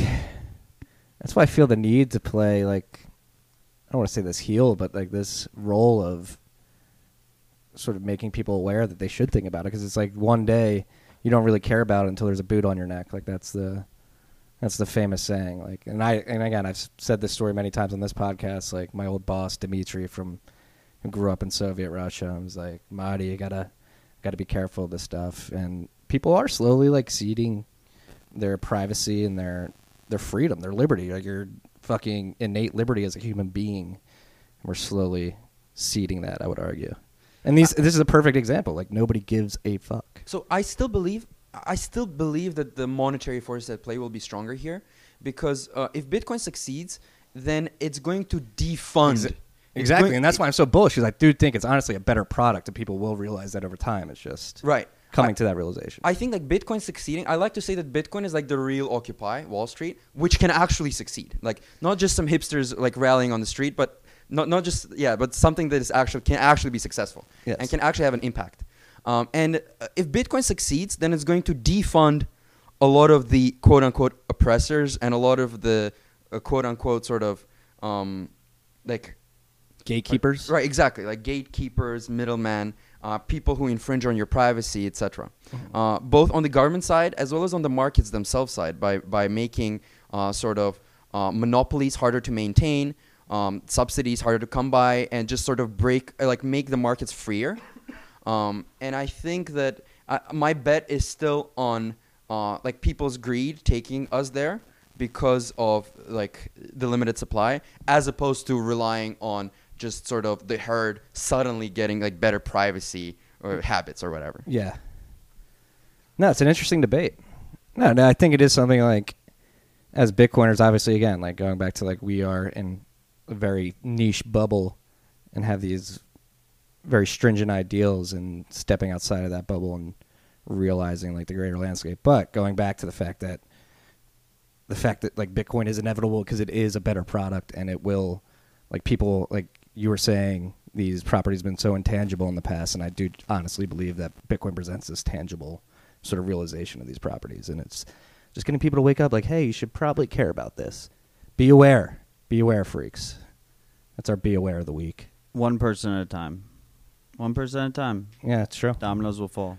that's why I feel the need to play like I don't want to say this heel, but like this role of sort of making people aware that they should think about it because it's like one day you don't really care about it until there's a boot on your neck. Like that's the that's the famous saying. Like, and I and again I've said this story many times on this podcast. Like my old boss Dimitri from who grew up in Soviet Russia and was like, Marty, you gotta gotta be careful of this stuff. And people are slowly like ceding their privacy and their their freedom, their liberty, like your fucking innate liberty as a human being. We're slowly ceding that, I would argue. And these this is a perfect example. Like nobody gives a fuck. So I still believe I still believe that the monetary forces at play will be stronger here because uh, if Bitcoin succeeds, then it's going to defund. Exactly, and that's why I'm so bullish. Because I do think it's honestly a better product, and people will realize that over time. It's just right. coming I- to that realization. I think like Bitcoin succeeding. I like to say that Bitcoin is like the real Occupy Wall Street, which can actually succeed. Like not just some hipsters like rallying on the street, but not not just yeah, but something that is actually can actually be successful Yes. and can actually have an impact. Um, and uh, if Bitcoin succeeds, then it's going to defund a lot of the quote unquote oppressors and a lot of the uh, quote unquote sort of um, like Gatekeepers, Right, exactly. Like gatekeepers, middlemen, uh, people who infringe on your privacy, etc. Uh, both on the government side as well as on the markets themselves side by by making uh, sort of uh, monopolies harder to maintain, um, subsidies harder to come by, and just sort of break uh, like make the markets freer. Um, and I think that uh, my bet is still on uh, like people's greed taking us there because of like the limited supply, as opposed to relying on just sort of the herd suddenly getting like better privacy or habits or whatever. Yeah. No, it's an interesting debate. No, no, I think it is something like, as Bitcoiners, obviously, again, like going back to like we are in a very niche bubble, and have these very stringent ideals, and stepping outside of that bubble and realizing like the greater landscape. But going back to the fact that the fact that like Bitcoin is inevitable because it is a better product and it will, like people like you were saying, these properties have been so intangible in the past, and I do honestly believe that Bitcoin presents this tangible sort of realization of these properties, and it's just getting people to wake up like, hey, you should probably care about this. Be aware, be aware, freaks. That's our be aware of the week. One person at a time. One person at a time. Yeah, it's true. Dominoes will fall.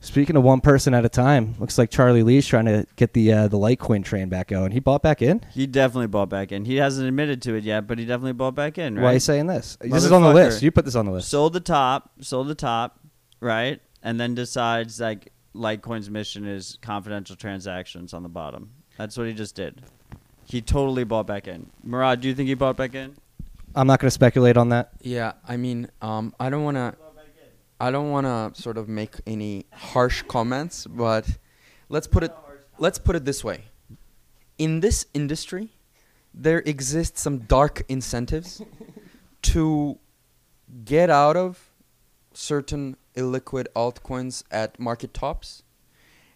Speaking of one person at a time, looks like Charlie Lee's trying to get the uh, the Litecoin train back going. He bought back in. He definitely bought back in. He hasn't admitted to it yet, but he definitely bought back in. Right? Why are you saying this? This is on the list. You put this on the list. Sold the top, sold the top, right? And then decides like Litecoin's mission is confidential transactions on the bottom. That's what he just did. He totally bought back in. Murad, do you think he bought back in? I'm not going to speculate on that. Yeah, I mean, um, I don't want to. I don't want to sort of make any harsh comments, but let's put it let's put it this way. In this industry, there exist some dark incentives to get out of certain illiquid altcoins at market tops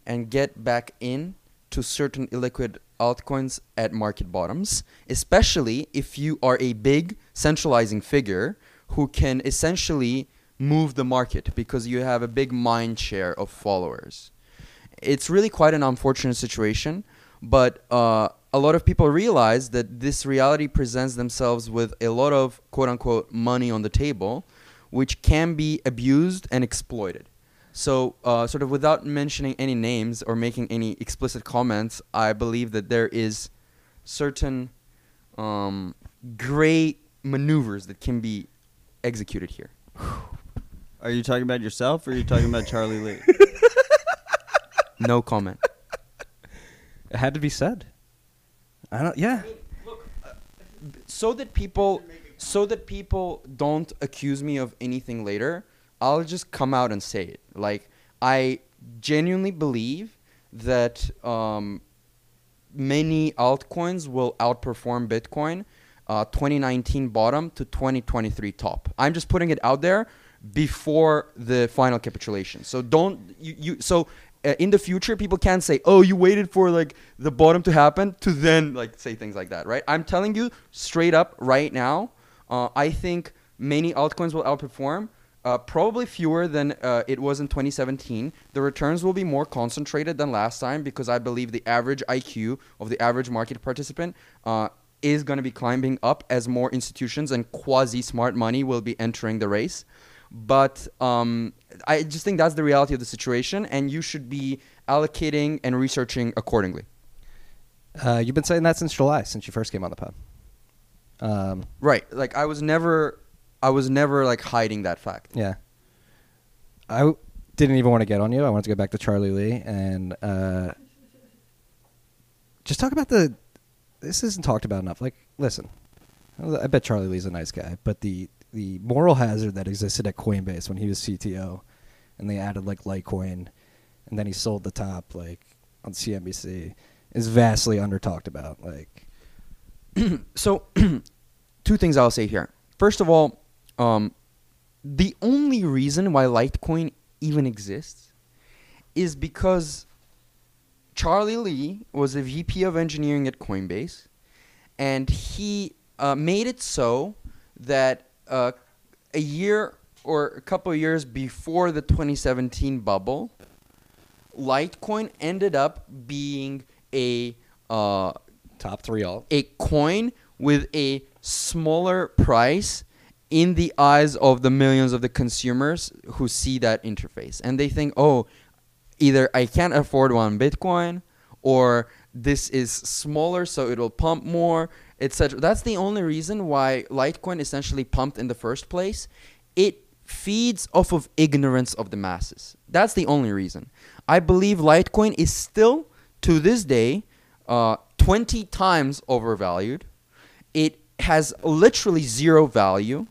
and get back in to certain illiquid altcoins at market bottoms, especially if you are a big centralizing figure who can essentially move the market because you have a big mind share of followers. It's really quite an unfortunate situation, but uh, a lot of people realize that this reality presents themselves with a lot of quote unquote money on the table, which can be abused and exploited. So, uh, sort of without mentioning any names or making any explicit comments, I believe that there is certain um, gray maneuvers that can be executed here. Are you talking about yourself or are you talking about Charlie Lee? No comment. It had to be said. I don't. Yeah. so that people so that people don't accuse me of anything later i'll just come out and say it like i genuinely believe that um, many altcoins will outperform bitcoin uh, 2019 bottom to 2023 top i'm just putting it out there before the final capitulation. So don't you, you so uh, in the future people can't say oh you waited for like the bottom to happen to then like say things like that right? I'm telling you straight up right now uh, i think many altcoins will outperform uh, probably fewer than uh, it was in 2017 the returns will be more concentrated than last time because i believe the average iq of the average market participant uh, is going to be climbing up as more institutions and quasi smart money will be entering the race but um, I just think that's the reality of the situation, and you should be allocating and researching accordingly. Uh, you've been saying that since July, since you first came on the pod. Um, Right? Like I was never, I was never like hiding that fact. yeah. I w- didn't even want to get on you. I wanted to go back to Charlie Lee and uh, just talk about the. This isn't talked about enough. Like, listen, I bet Charlie Lee's a nice guy, but the the moral hazard that existed at Coinbase when he was CTO, and they added like Litecoin, and then he sold the top like on CNBC, is vastly under talked about. Like, So, two things I'll say here. First of all, um, the only reason why Litecoin even exists is because Charlie Lee was a VP of engineering at Coinbase, and he uh, made it so that uh, a year or a couple of years before the 2017 bubble, Litecoin ended up being a uh, top three all. a coin with a smaller price in the eyes of the millions of the consumers who see that interface. And they think oh either i can't afford one bitcoin or this is smaller so it'll pump more etc that's the only reason why litecoin essentially pumped in the first place it feeds off of ignorance of the masses that's the only reason i believe litecoin is still to this day uh, 20 times overvalued. It has literally zero value.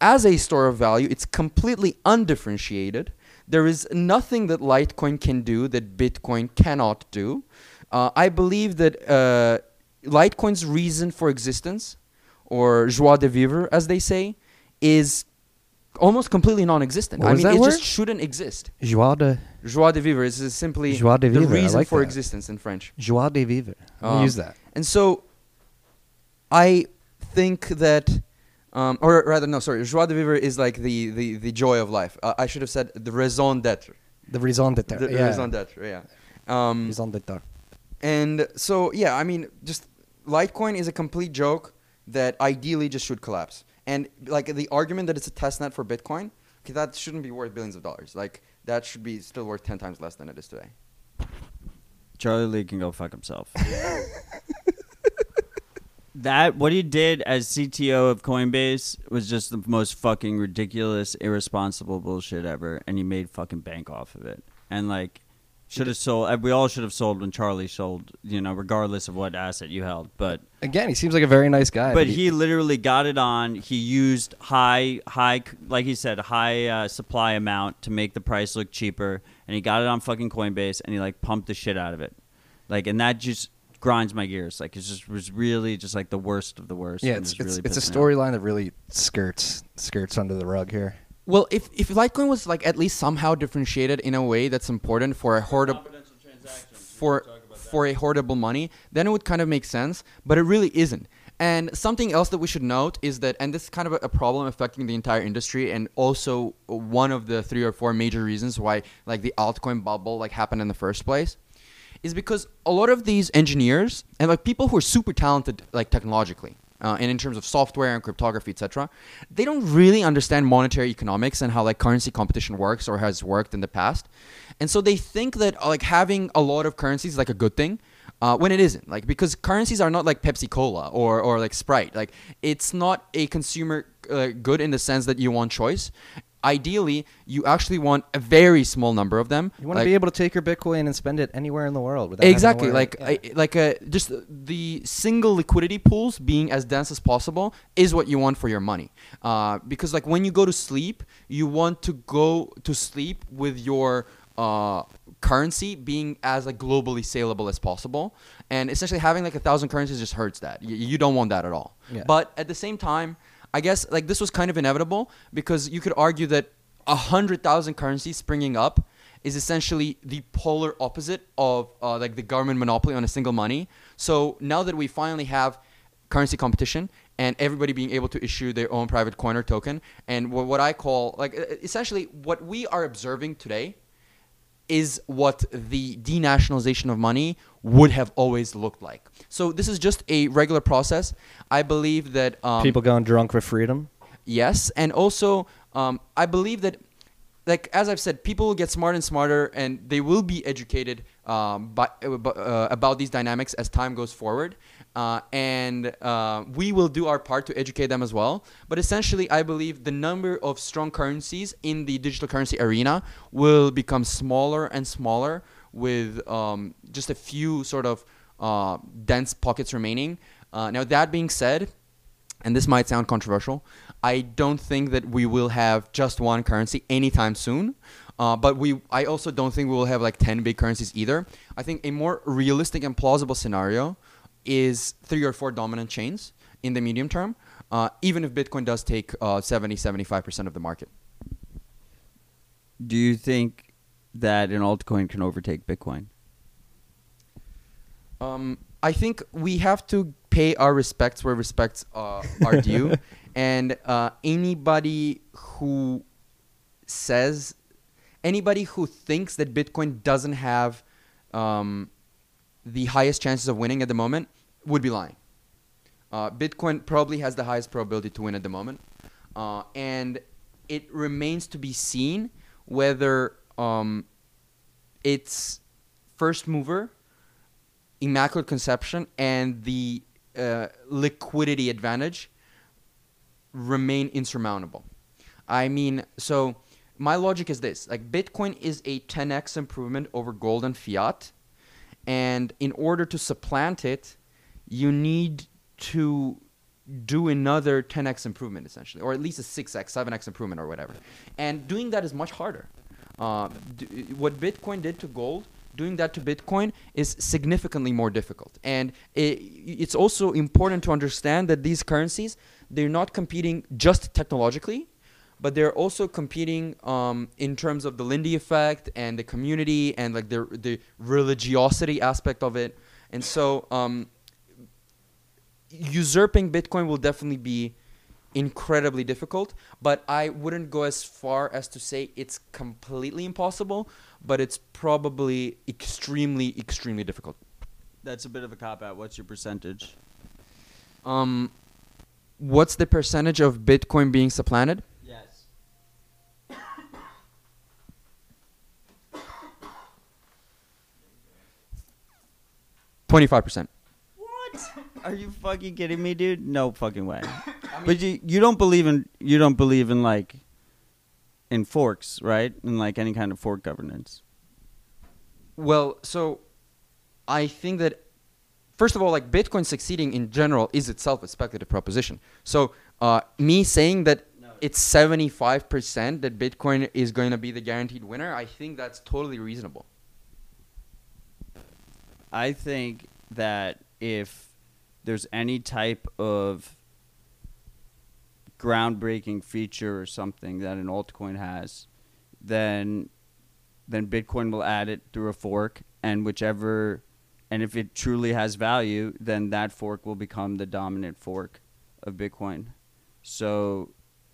As a store of value, it's completely undifferentiated. There is nothing that Litecoin can do that Bitcoin cannot do. Uh, I believe that uh, Litecoin's reason for existence, or joie de vivre, as they say, is almost completely non-existent. What I mean, it word? just shouldn't exist. Joie de Joie de vivre is simply Joie de vivre, I reason like for that. existence in French. joie de vivre. Um, use that. And so, I think that, um, or rather, no, sorry, joie de vivre is like the, the, the joy of life. Uh, I should have said the raison d'être. The raison d'être. The yeah. raison d'être, yeah. Um, Raison d'être. and so, yeah, I mean, just Litecoin is a complete joke that ideally just should collapse. And like the argument that it's a test net for Bitcoin, okay, that shouldn't be worth billions of dollars. Like that should be still worth ten times less than it is today. Charlie Lee can go fuck himself. that what he did as CTO of Coinbase was just the most fucking ridiculous, irresponsible bullshit ever, and he made fucking bank off of it. And like, should have sold. uh, We all should have sold when Charlie sold. You know, regardless of what asset you held, but. Again, he seems like a very nice guy. But he literally got it on. He used high, high, like he said, high uh, supply amount to make the price look cheaper, and he got it on fucking Coinbase, and he like pumped the shit out of it, like, and that just grinds my gears. Like, it just was really just like the worst of the worst. yeah, it's it's, really it's a pissed me off. storyline that really skirts skirts under the rug here. Well, if if Litecoin was like at least somehow differentiated in a way that's important for a hoardable for for a hoardable money, then it would kind of make sense. But it really isn't. And something else that we should note is that, and this is kind of a, a problem affecting the entire industry, and also one of the three or four major reasons why like the altcoin bubble like happened in the first place, is because a lot of these engineers and like people who are super talented like technologically uh, and in terms of software and cryptography etc they don't really understand monetary economics and how like currency competition works or has worked in the past. And so they think that uh, like having a lot of currencies is like a good thing uh, when it isn't. Like because currencies are not like pepsi cola or, or like sprite. Like it's not a consumer uh, good in the sense that you want choice ideally you actually want a very small number of them You want to be able to take your Bitcoin and spend it anywhere in the world. Without having to exactly like yeah. I, like a just the single liquidity pools being as dense as possible is what you want for your money uh, because like when you go to sleep you want to go to sleep with your uh, currency being as like globally saleable as possible and essentially having like a thousand currencies just hurts that you, you don't want that at all Yeah. but at the same time i guess like this was kind of inevitable because you could argue that a hundred thousand currencies springing up is essentially the polar opposite of uh, like the government monopoly on a single money. So now that we finally have currency competition and everybody being able to issue their own private coin or token, and what, I call like essentially what we are observing today is what the denationalization of money would have always looked like. So this is just a regular process. I believe that um, people going drunk for freedom. Yes, and also um, I believe that, like as I've said, people will get smarter and smarter, and they will be educated um, by, uh, uh, about these dynamics as time goes forward. Uh, and uh, we will do our part to educate them as well. But essentially, I believe the number of strong currencies in the digital currency arena will become smaller and smaller, with um, just a few sort of uh, dense pockets remaining. Uh, now, that being said, and this might sound controversial, I don't think that we will have just one currency anytime soon. Uh, but we, I also don't think we will have like 10 big currencies either. I think a more realistic and plausible scenario is three or four dominant chains in the medium term, uh, even if Bitcoin does take uh, 70, 75% of the market. Do you think that an altcoin can overtake Bitcoin? Um, I think we have to pay our respects where respects uh, are due, and uh, anybody who says, anybody who thinks that Bitcoin doesn't have um, the highest chances of winning at the moment would be lying. Uh, Bitcoin probably has the highest probability to win at the moment, uh, and it remains to be seen whether um, its first mover immaculate conception and the uh, liquidity advantage remain insurmountable. I mean, so my logic is this: like Bitcoin is a 10x improvement over gold and fiat, and in order to supplant it, you need to do another 10x improvement essentially, or at least a 6x, 7x improvement, or whatever. And doing that is much harder. Uh, what Bitcoin did to gold, doing that to Bitcoin is significantly more difficult. And it, it's also important to understand that these currencies, they're not competing just technologically, but they're also competing um, in terms of the Lindy effect and the community and like the the religiosity aspect of it. And so, um, usurping Bitcoin will definitely be incredibly difficult. But I wouldn't go as far as to say it's completely impossible. But it's probably extremely, extremely difficult. That's a bit of a cop out. What's your percentage? Um, what's the percentage of Bitcoin being supplanted? Yes. Twenty-five percent. What? Are you fucking kidding me, dude? No fucking way. but you you don't believe in you don't believe in like in forks, right? In like any kind of fork governance. Well, so I think that first of all, like Bitcoin succeeding in general is itself a speculative proposition. So uh, me saying that it's seventy five percent that Bitcoin is going to be the guaranteed winner, I think that's totally reasonable. I think that if there's any type of groundbreaking feature or something that an altcoin has, then then Bitcoin will add it through a fork, and whichever, and if it truly has value, then that fork will become the dominant fork of Bitcoin. So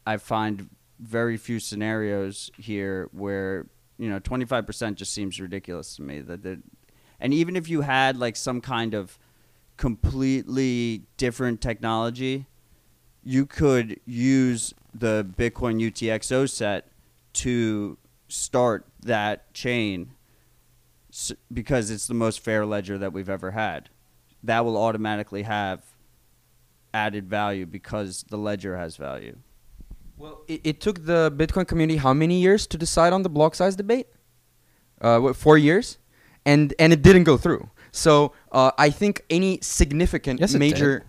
I find very few scenarios here where you know 25% just seems ridiculous to me that and even if you had like some kind of completely different technology you could use the Bitcoin UTXO set to start that chain because it's the most fair ledger that we've ever had. That will automatically have added value because the ledger has value. Well, it, it took the Bitcoin community how many years to decide on the block size debate? Uh, what, four years, and and it didn't go through. So uh, I think any significant Yes, it major,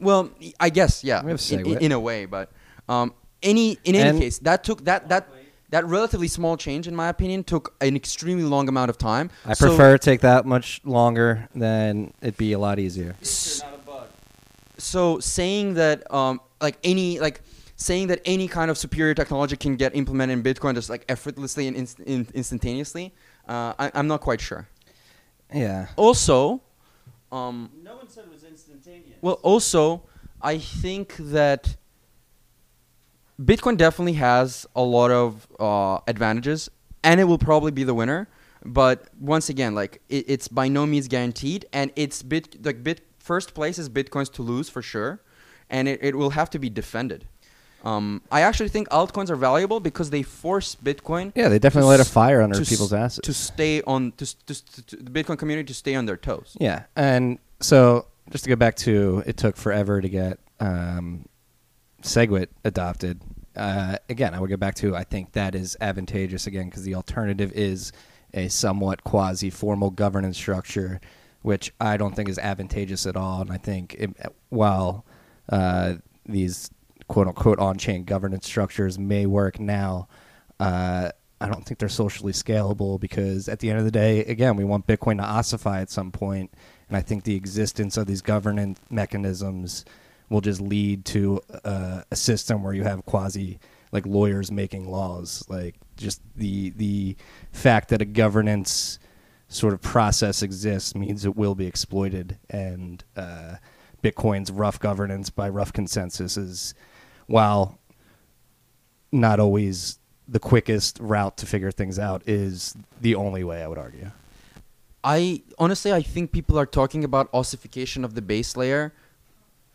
well, I guess yeah, We have in, in, in a way, but um, any in any And- case, that took that that that relatively small change, in my opinion, took an extremely long amount of time. I So- prefer it take that much longer than it be a lot easier. so saying that um like any like saying that any kind of superior technology can get implemented in bitcoin just like effortlessly and inst- in- instantaneously uh, I, i'm not quite sure Yeah. also um No one said it was instantaneous. well also i think that bitcoin definitely has a lot of uh, advantages and it will probably be the winner but once again like it, it's by no means guaranteed and it's bit like bit first place is bitcoins to lose for sure and it, it will have to be defended um, i actually think altcoins are valuable because they force bitcoin Yeah, they definitely light a fire under people's asses. to stay on to, to, to the bitcoin community to stay on their toes Yeah, and so just to go back to it took forever to get um, SegWit adopted. Uh, again, I would go back to I think that is advantageous again because the alternative is a somewhat quasi formal governance structure, which I don't think is advantageous at all. And I think it, while uh, these quote unquote on chain governance structures may work now, uh, I don't think they're socially scalable because at the end of the day, again, we want Bitcoin to ossify at some point. point, and I think the existence of these governance mechanisms will just lead to uh, a system where you have quasi like lawyers making laws, like just the the fact that a governance sort of process exists means it will be exploited, and uh, Bitcoin's rough governance by rough consensus is, while not always the quickest route to figure things out is the only way I would argue. I honestly I think people are talking about ossification of the base layer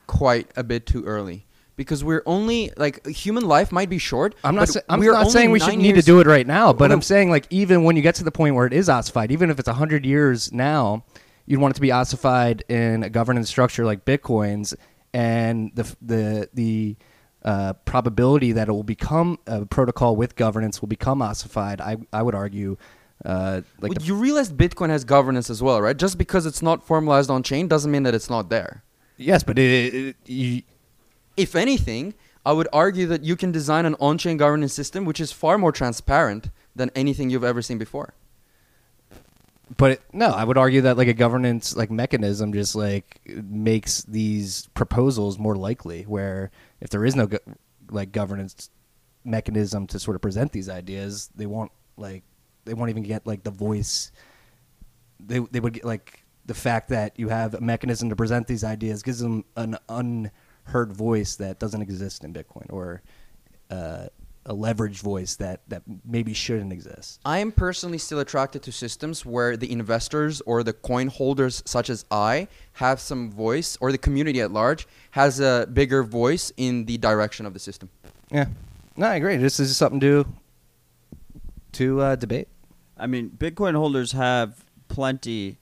quite a bit too early because we're only like human life might be short. I'm not. Sa- I'm not saying we should need to do it right now, but I'm saying like even when you get to the point where it is ossified, even if it's hundred years now, you'd want it to be ossified in a governance structure like Bitcoin's, and the the the uh, probability that it will become a protocol with governance will become ossified. I I would argue. Uh, like Well, you realize Bitcoin has governance as well, right? Just because it's not formalized on chain doesn't mean that it's not there. yes, but it, it, If anything, I would argue that you can design an on-chain governance system which is far more transparent than anything you've ever seen before. But no, I would argue that like a governance like mechanism just like makes these proposals more likely. Where if there is no go- like governance mechanism to sort of present these ideas, they won't like they won't even get like the voice. They they would get like the fact that you have a mechanism to present these ideas gives them an unheard voice that doesn't exist in Bitcoin or uh, a leverage voice that that maybe shouldn't exist. I am personally still attracted to systems where the investors or the coin holders, such as I, have some voice, or the community at large has a bigger voice in the direction of the system. Yeah, no, I agree. This is something to to uh, debate. I mean, Bitcoin holders have plenty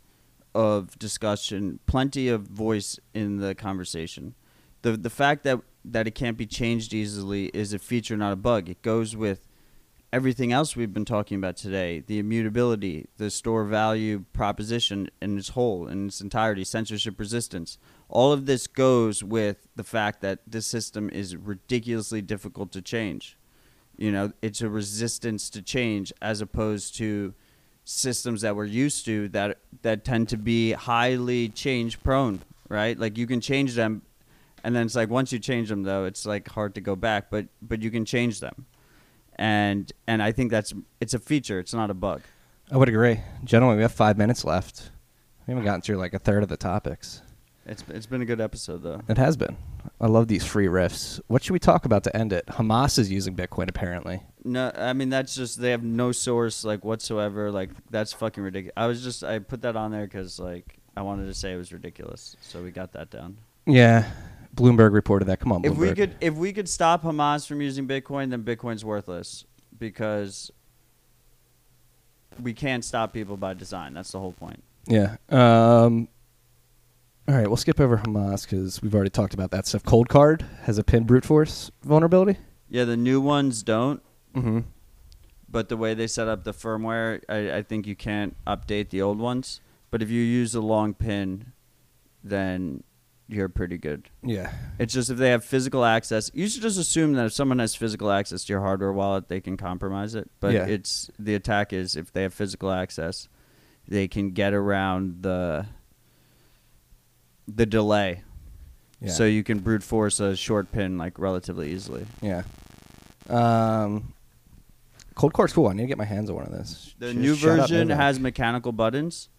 of discussion, plenty of voice in the conversation. The the fact that that it can't be changed easily is a feature, not a bug. It goes with everything else we've been talking about today: the immutability, the store value proposition in its whole, in its entirety, censorship resistance. All of this goes with the fact that this system is ridiculously difficult to change. You know, it's a resistance to change as opposed to systems that we're used to that that tend to be highly change prone, right? Like you can change them and then it's like once you change them though, it's like hard to go back, but but you can change them. And and I think that's it's a feature, it's not a bug. I would agree, gentlemen. We have five minutes left. We haven't gotten through like a third of the topics. It's it's been a good episode though. It has been. I love these free riffs. What should we talk about to end it? Hamas is using Bitcoin apparently. No, I mean that's just they have no source like whatsoever. Like that's fucking ridiculous. I was just I put that on there because like I wanted to say it was ridiculous, so we got that down. Yeah, Bloomberg reported that. Come on, Bloomberg. If we could if we could stop Hamas from using Bitcoin, then Bitcoin's worthless because we can't stop people by design. That's the whole point. Yeah. Um, all right, we'll skip over Hamas because we've already talked about that stuff. Cold Card has a pin brute force vulnerability. Yeah, the new ones don't. Mm-hmm. but the way they set up the firmware, I, I think you can't update the old ones. But if you use a long pin, then you're pretty good. Yeah. It's just if they have physical access, you should just assume that if someone has physical access to your hardware wallet, they can compromise it. But Yeah. it's the attack is if they have physical access, they can get around the the delay. Yeah. So you can brute force a short pin like relatively easily. yeah. Um, Cold Card's cool. I need to get my hands on one of this. The Sh- new version has mechanical buttons.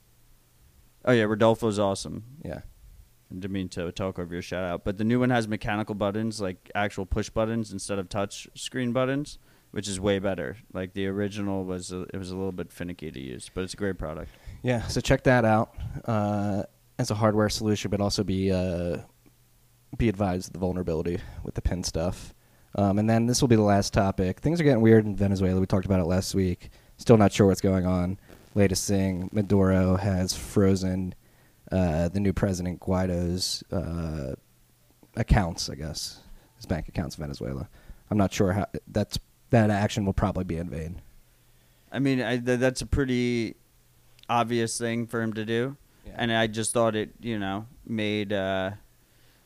Oh yeah, Rodolfo's awesome. Yeah. Didn't mean to talk over your shout out, but the new one has mechanical buttons, like actual push buttons instead of touch screen buttons, which is way better. Like the original was, a, it was a little bit finicky to use, but it's a great product. Yeah. So check that out uh, as a hardware solution, but also be uh, be advised the vulnerability with the pin stuff. Um, and then this will be the last topic. Things are getting weird in Venezuela. We talked about it last week. Still not sure what's going on. Latest thing, Maduro has frozen uh, the new president Guaido's uh, accounts. I guess his bank accounts in Venezuela. I'm not sure how that's that action will probably be in vain. I mean, I, th- that's a pretty obvious thing for him to do, Yeah. and I just thought it, you know, made. Uh,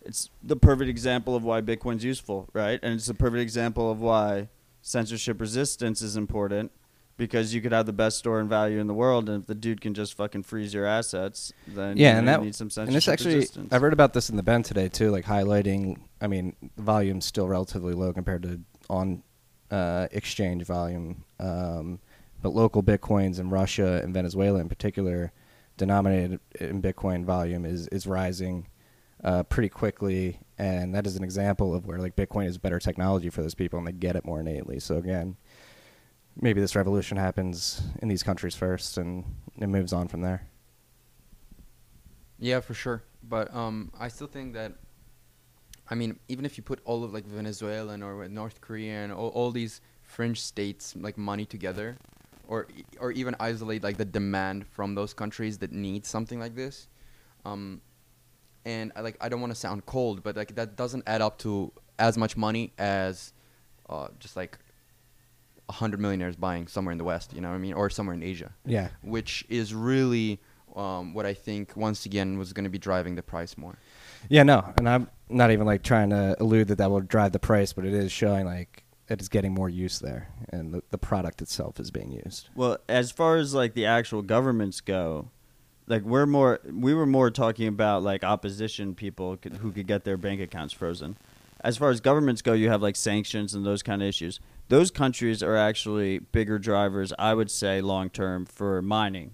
it's the perfect example of why Bitcoin's useful, right? And it's a perfect example of why censorship resistance is important because you could have the best store and value in the world, and if the dude can just fucking freeze your assets, then yeah, you and that need some censorship and this actually resistance. I've read about this in the Ben today too, like highlighting. I mean, the volume's still relatively low compared to on uh, exchange volume, um, but LocalBitcoins in Russia and Venezuela in particular, denominated in Bitcoin volume is is rising uh, pretty quickly, and that is an example of where like Bitcoin is better technology for those people and they get it more innately. So again. Maybe this revolution happens in these countries first, and it moves on from there. Yeah, for sure. But um, I still think that, I mean, even if you put all of like Venezuelan or North Korean, all, all these fringe states like money together, or or even isolate like the demand from those countries that need something like this, um, and I like I don't want to sound cold, but like that doesn't add up to as much money as, uh, just like. A hundred millionaires buying somewhere in the West, you know what I mean, or somewhere in Asia Yeah, which is really um, what I think once again was going to be driving the price more. Yeah, no, and I'm not even like trying to allude that that will drive the price, but it is showing like it is getting more use there, and the, the product itself is being used. Well, as far as like the actual governments go, like we're more we were more talking about like opposition people could, who could get their bank accounts frozen. As far as governments go, you have like sanctions and those kind of issues. Those countries are actually bigger drivers, I would say, long term for mining.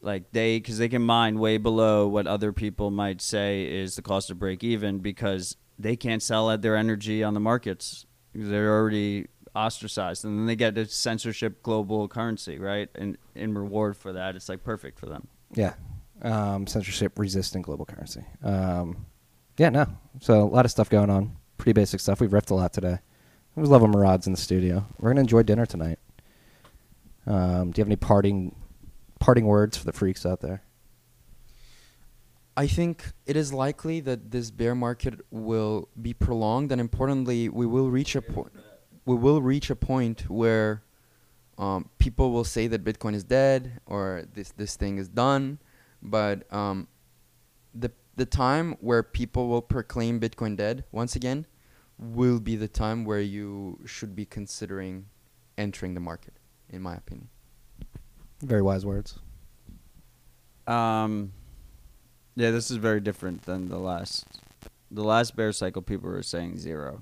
Like they, because they can mine way below what other people might say is the cost of break even because they can't sell at their energy on the markets. They're already ostracized, and then they get a censorship global currency, right? And in reward for that, it's like perfect for them. Yeah. Um, censorship resistant global currency. Um, yeah, no. So a lot of stuff going on. Pretty basic stuff. We've riffed a lot today. I was loving Murad's in the studio. We're gonna enjoy dinner tonight. Um, do you have any parting parting words for the freaks out there? I think it is likely that this bear market will be prolonged, and importantly, we will reach a point. We will reach a point where um, people will say that Bitcoin is dead or this this thing is done, but um, the the time where people will proclaim Bitcoin dead once again will be the time where you should be considering entering the market, in my opinion. Very wise words. Um, yeah, this is very different than the last. The last bear cycle, people were saying zero,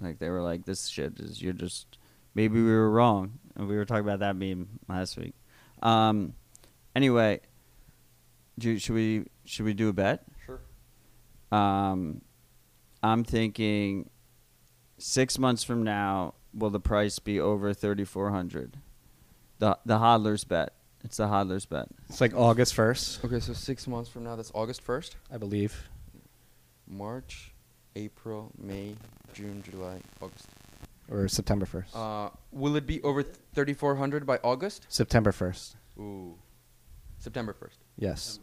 like they were like, "This shit is you're just." Maybe we were wrong, and we were talking about that meme last week. Um, anyway, do, should we should we do a bet? Sure. Um, I'm thinking six months from now, will the price be over thirty four hundred? The the hodlers bet. It's the hodlers bet. It's like August first, Okay, so six months from now, that's August first. I believe. March, April, May, June, July, August. Or September first. Uh, will it be over 3,400 by August? September first. Ooh. September 1st. Yes.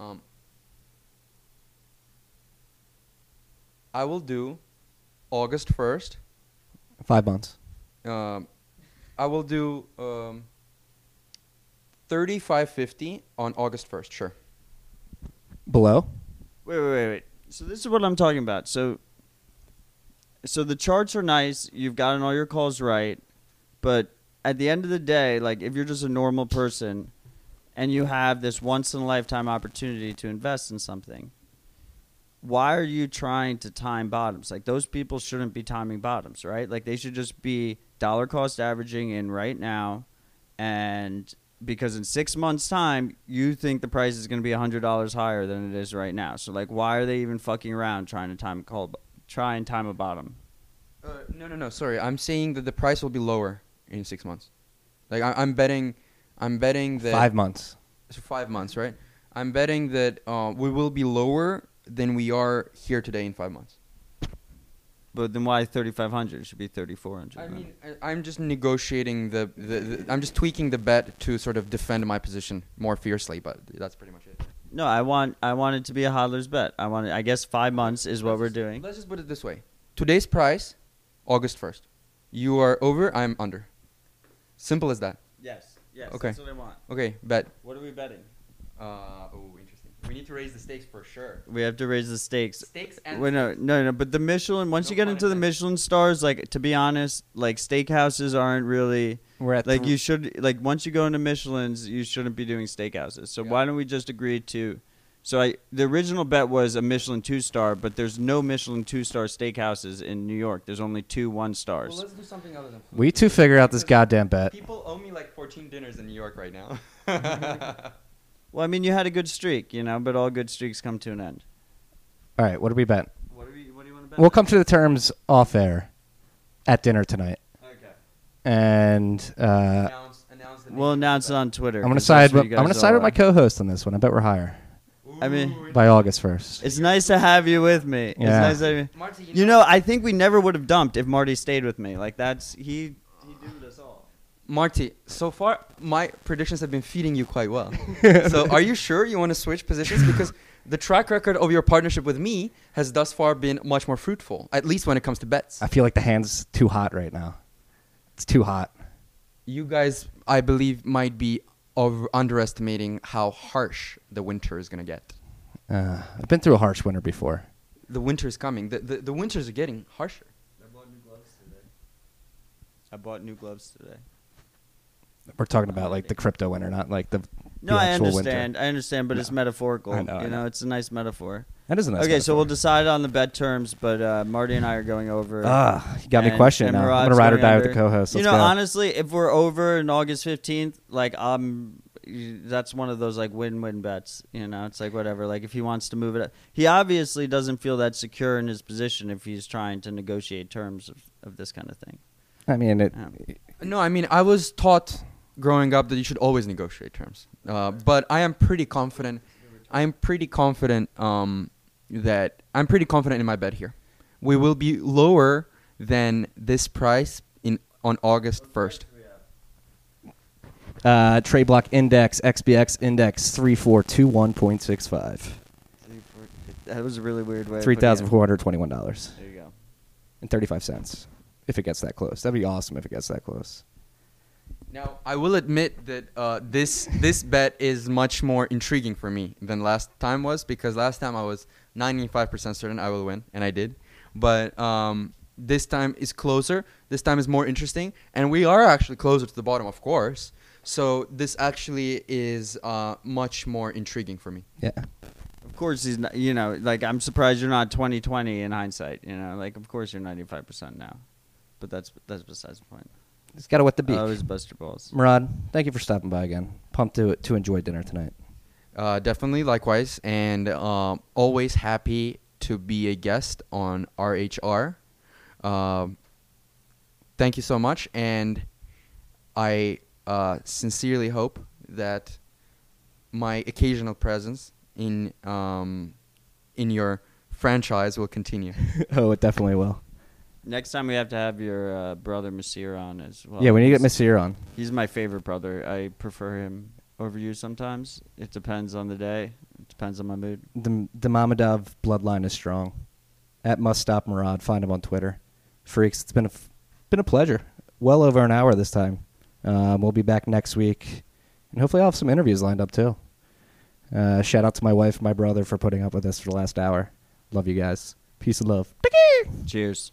Um, I will do August 1st. Five months. Um, I will do um, 3550 on August 1st, sure. Below. Wait, wait, wait, wait. So this is what I'm talking about. So, so the charts are nice. You've gotten all your calls right, but at the end of the day, like if you're just a normal person, and you have this once in a lifetime opportunity to invest in something, why are you trying to time bottoms? Like those people shouldn't be timing bottoms, right? Like they should just be dollar cost averaging in right now, and because in six months' time, you think the price is going to be hundred dollars higher than it is right now. So like, why are they even fucking around trying to time call, try and time a bottom? Uh, no, no, no. Sorry, I'm saying that the price will be lower in six months. Like I, I'm betting, I'm betting that Five months. so five months, right? I'm betting that uh, we will be lower than we are here today in five months. But then why thirty five hundred? It should be thirty four hundred. I mean, I, I'm just negotiating the, the, the. I'm just tweaking the bet to sort of defend my position more fiercely, but that's pretty much it. no, I want I want it to be a hodler's bet. I want it, I guess five months is what Let's we're just- doing. Let's just put it this way: today's price, August first. You are over. I'm under. Simple as that. Yes, yes. Okay. That's what I want. Okay, bet. What are we betting? Uh, oh. We need to raise the stakes for sure. We have to raise the stakes. Stakes and. Wait, no, no, no. But the Michelin, once No you get into the intended. Michelin stars, like to be honest, like steakhouses aren't really We're at like th- you should like once you go into Michelin's, you shouldn't be doing steakhouses. So Yeah. why don't we just agree to? So I the original bet was a Michelin two star, but there's no Michelin two star steakhouses in New York. There's only two one stars. Well, let's do something other than. food. We two figure out this goddamn bet. People owe me like 14 dinners in New York right now. well, I mean, you had a good streak, you know, but all good streaks come to an end. All right, what do we bet? What do you What do you want to bet? We'll come to the terms off air at dinner tonight, Okay. and uh, announce, announce We'll announce it on Twitter. I'm gonna 'cause side. that's where With, you I'm gonna side with my co-host on this one. I bet we're higher I mean- by August first. It's nice to have you with me. It's Yeah. nice to have you. Marty, You know, I think we never would have dumped if Marty stayed with me. Like that's he. He doomed us all. Marty, so far my predictions have been feeding you quite well. so are you sure you want to switch positions? Because the track record of your partnership with me has thus far been much more fruitful, at least when it comes to bets. I feel like the hand's too hot right now. It's too hot. You guys, I believe, might be over- underestimating how harsh the winter is going to get. Uh, I've been through a harsh winter before. The winter is coming. The, the, the winters are getting harsher. I bought new gloves today. I bought new gloves today. We're talking about like the crypto winner, not like the. No, the I actual understand. I understand, but it's metaphorical. I know, I you know, know. it's a nice metaphor. That is a nice. okay, so we'll decide on the bet terms, but uh, Marty and I are going over. Ah, you got me and- questioning and now. I'm Murad's gonna ride or going die with the co-host. you Let's know, go. honestly, if we're over in August fifteenth, like I'm, that's one of those like win-win bets. You know, it's like whatever. Like if he wants to move it, up. he obviously doesn't feel that secure in his position if he's trying to negotiate terms of, of this kind of thing. I mean, it, Yeah. No, I mean I was taught growing up that you should always negotiate terms. Uh, but I am pretty confident. I am pretty confident um, that I'm pretty confident in my bet here. We will be lower than this price in on August first. uh, TradeBlock index XBX index three four two one point six five. That was a really weird way. of Three putting it. thousand four hundred twenty-one dollars There you go. and thirty-five cents. If it gets that close, that'd be awesome. If it gets that close. Now I will admit that uh, this this bet is much more intriguing for me than last time was because last time I was 95% certain I will win and I did, but um, this time is closer. This time is more interesting, and we are actually closer to the bottom, of course. So this actually is uh, much more intriguing for me. Yeah. Of course, he's not. You know, like I'm surprised you're not 2020 in hindsight. You know, like of course you're 95 percent now, but that's that's besides the point. It's got to wet the beak. Oh, it was Buster Balls. Murad, thank you for stopping by again. Pumped to to enjoy dinner tonight. Uh, definitely, likewise, and um, always happy to be a guest on RHR. Um, thank you so much, and I uh, sincerely hope that my occasional presence in um, in your franchise will continue. oh, it definitely will. Next time we have to have your uh, brother Masir on as well. yeah, we need to get Masir on. He's my favorite brother. I prefer him over you sometimes. It depends on the day. It depends on my mood. The the Mahmudov bloodline is strong. At must stop Murad. Find him on Twitter. Freaks. It's been a f- been a pleasure. Well over an hour this time. Um, we'll be back next week, and hopefully I'll have some interviews lined up too. Uh, shout out to my wife and my brother for putting up with us for the last hour. Love you guys. Peace and love. Cheers.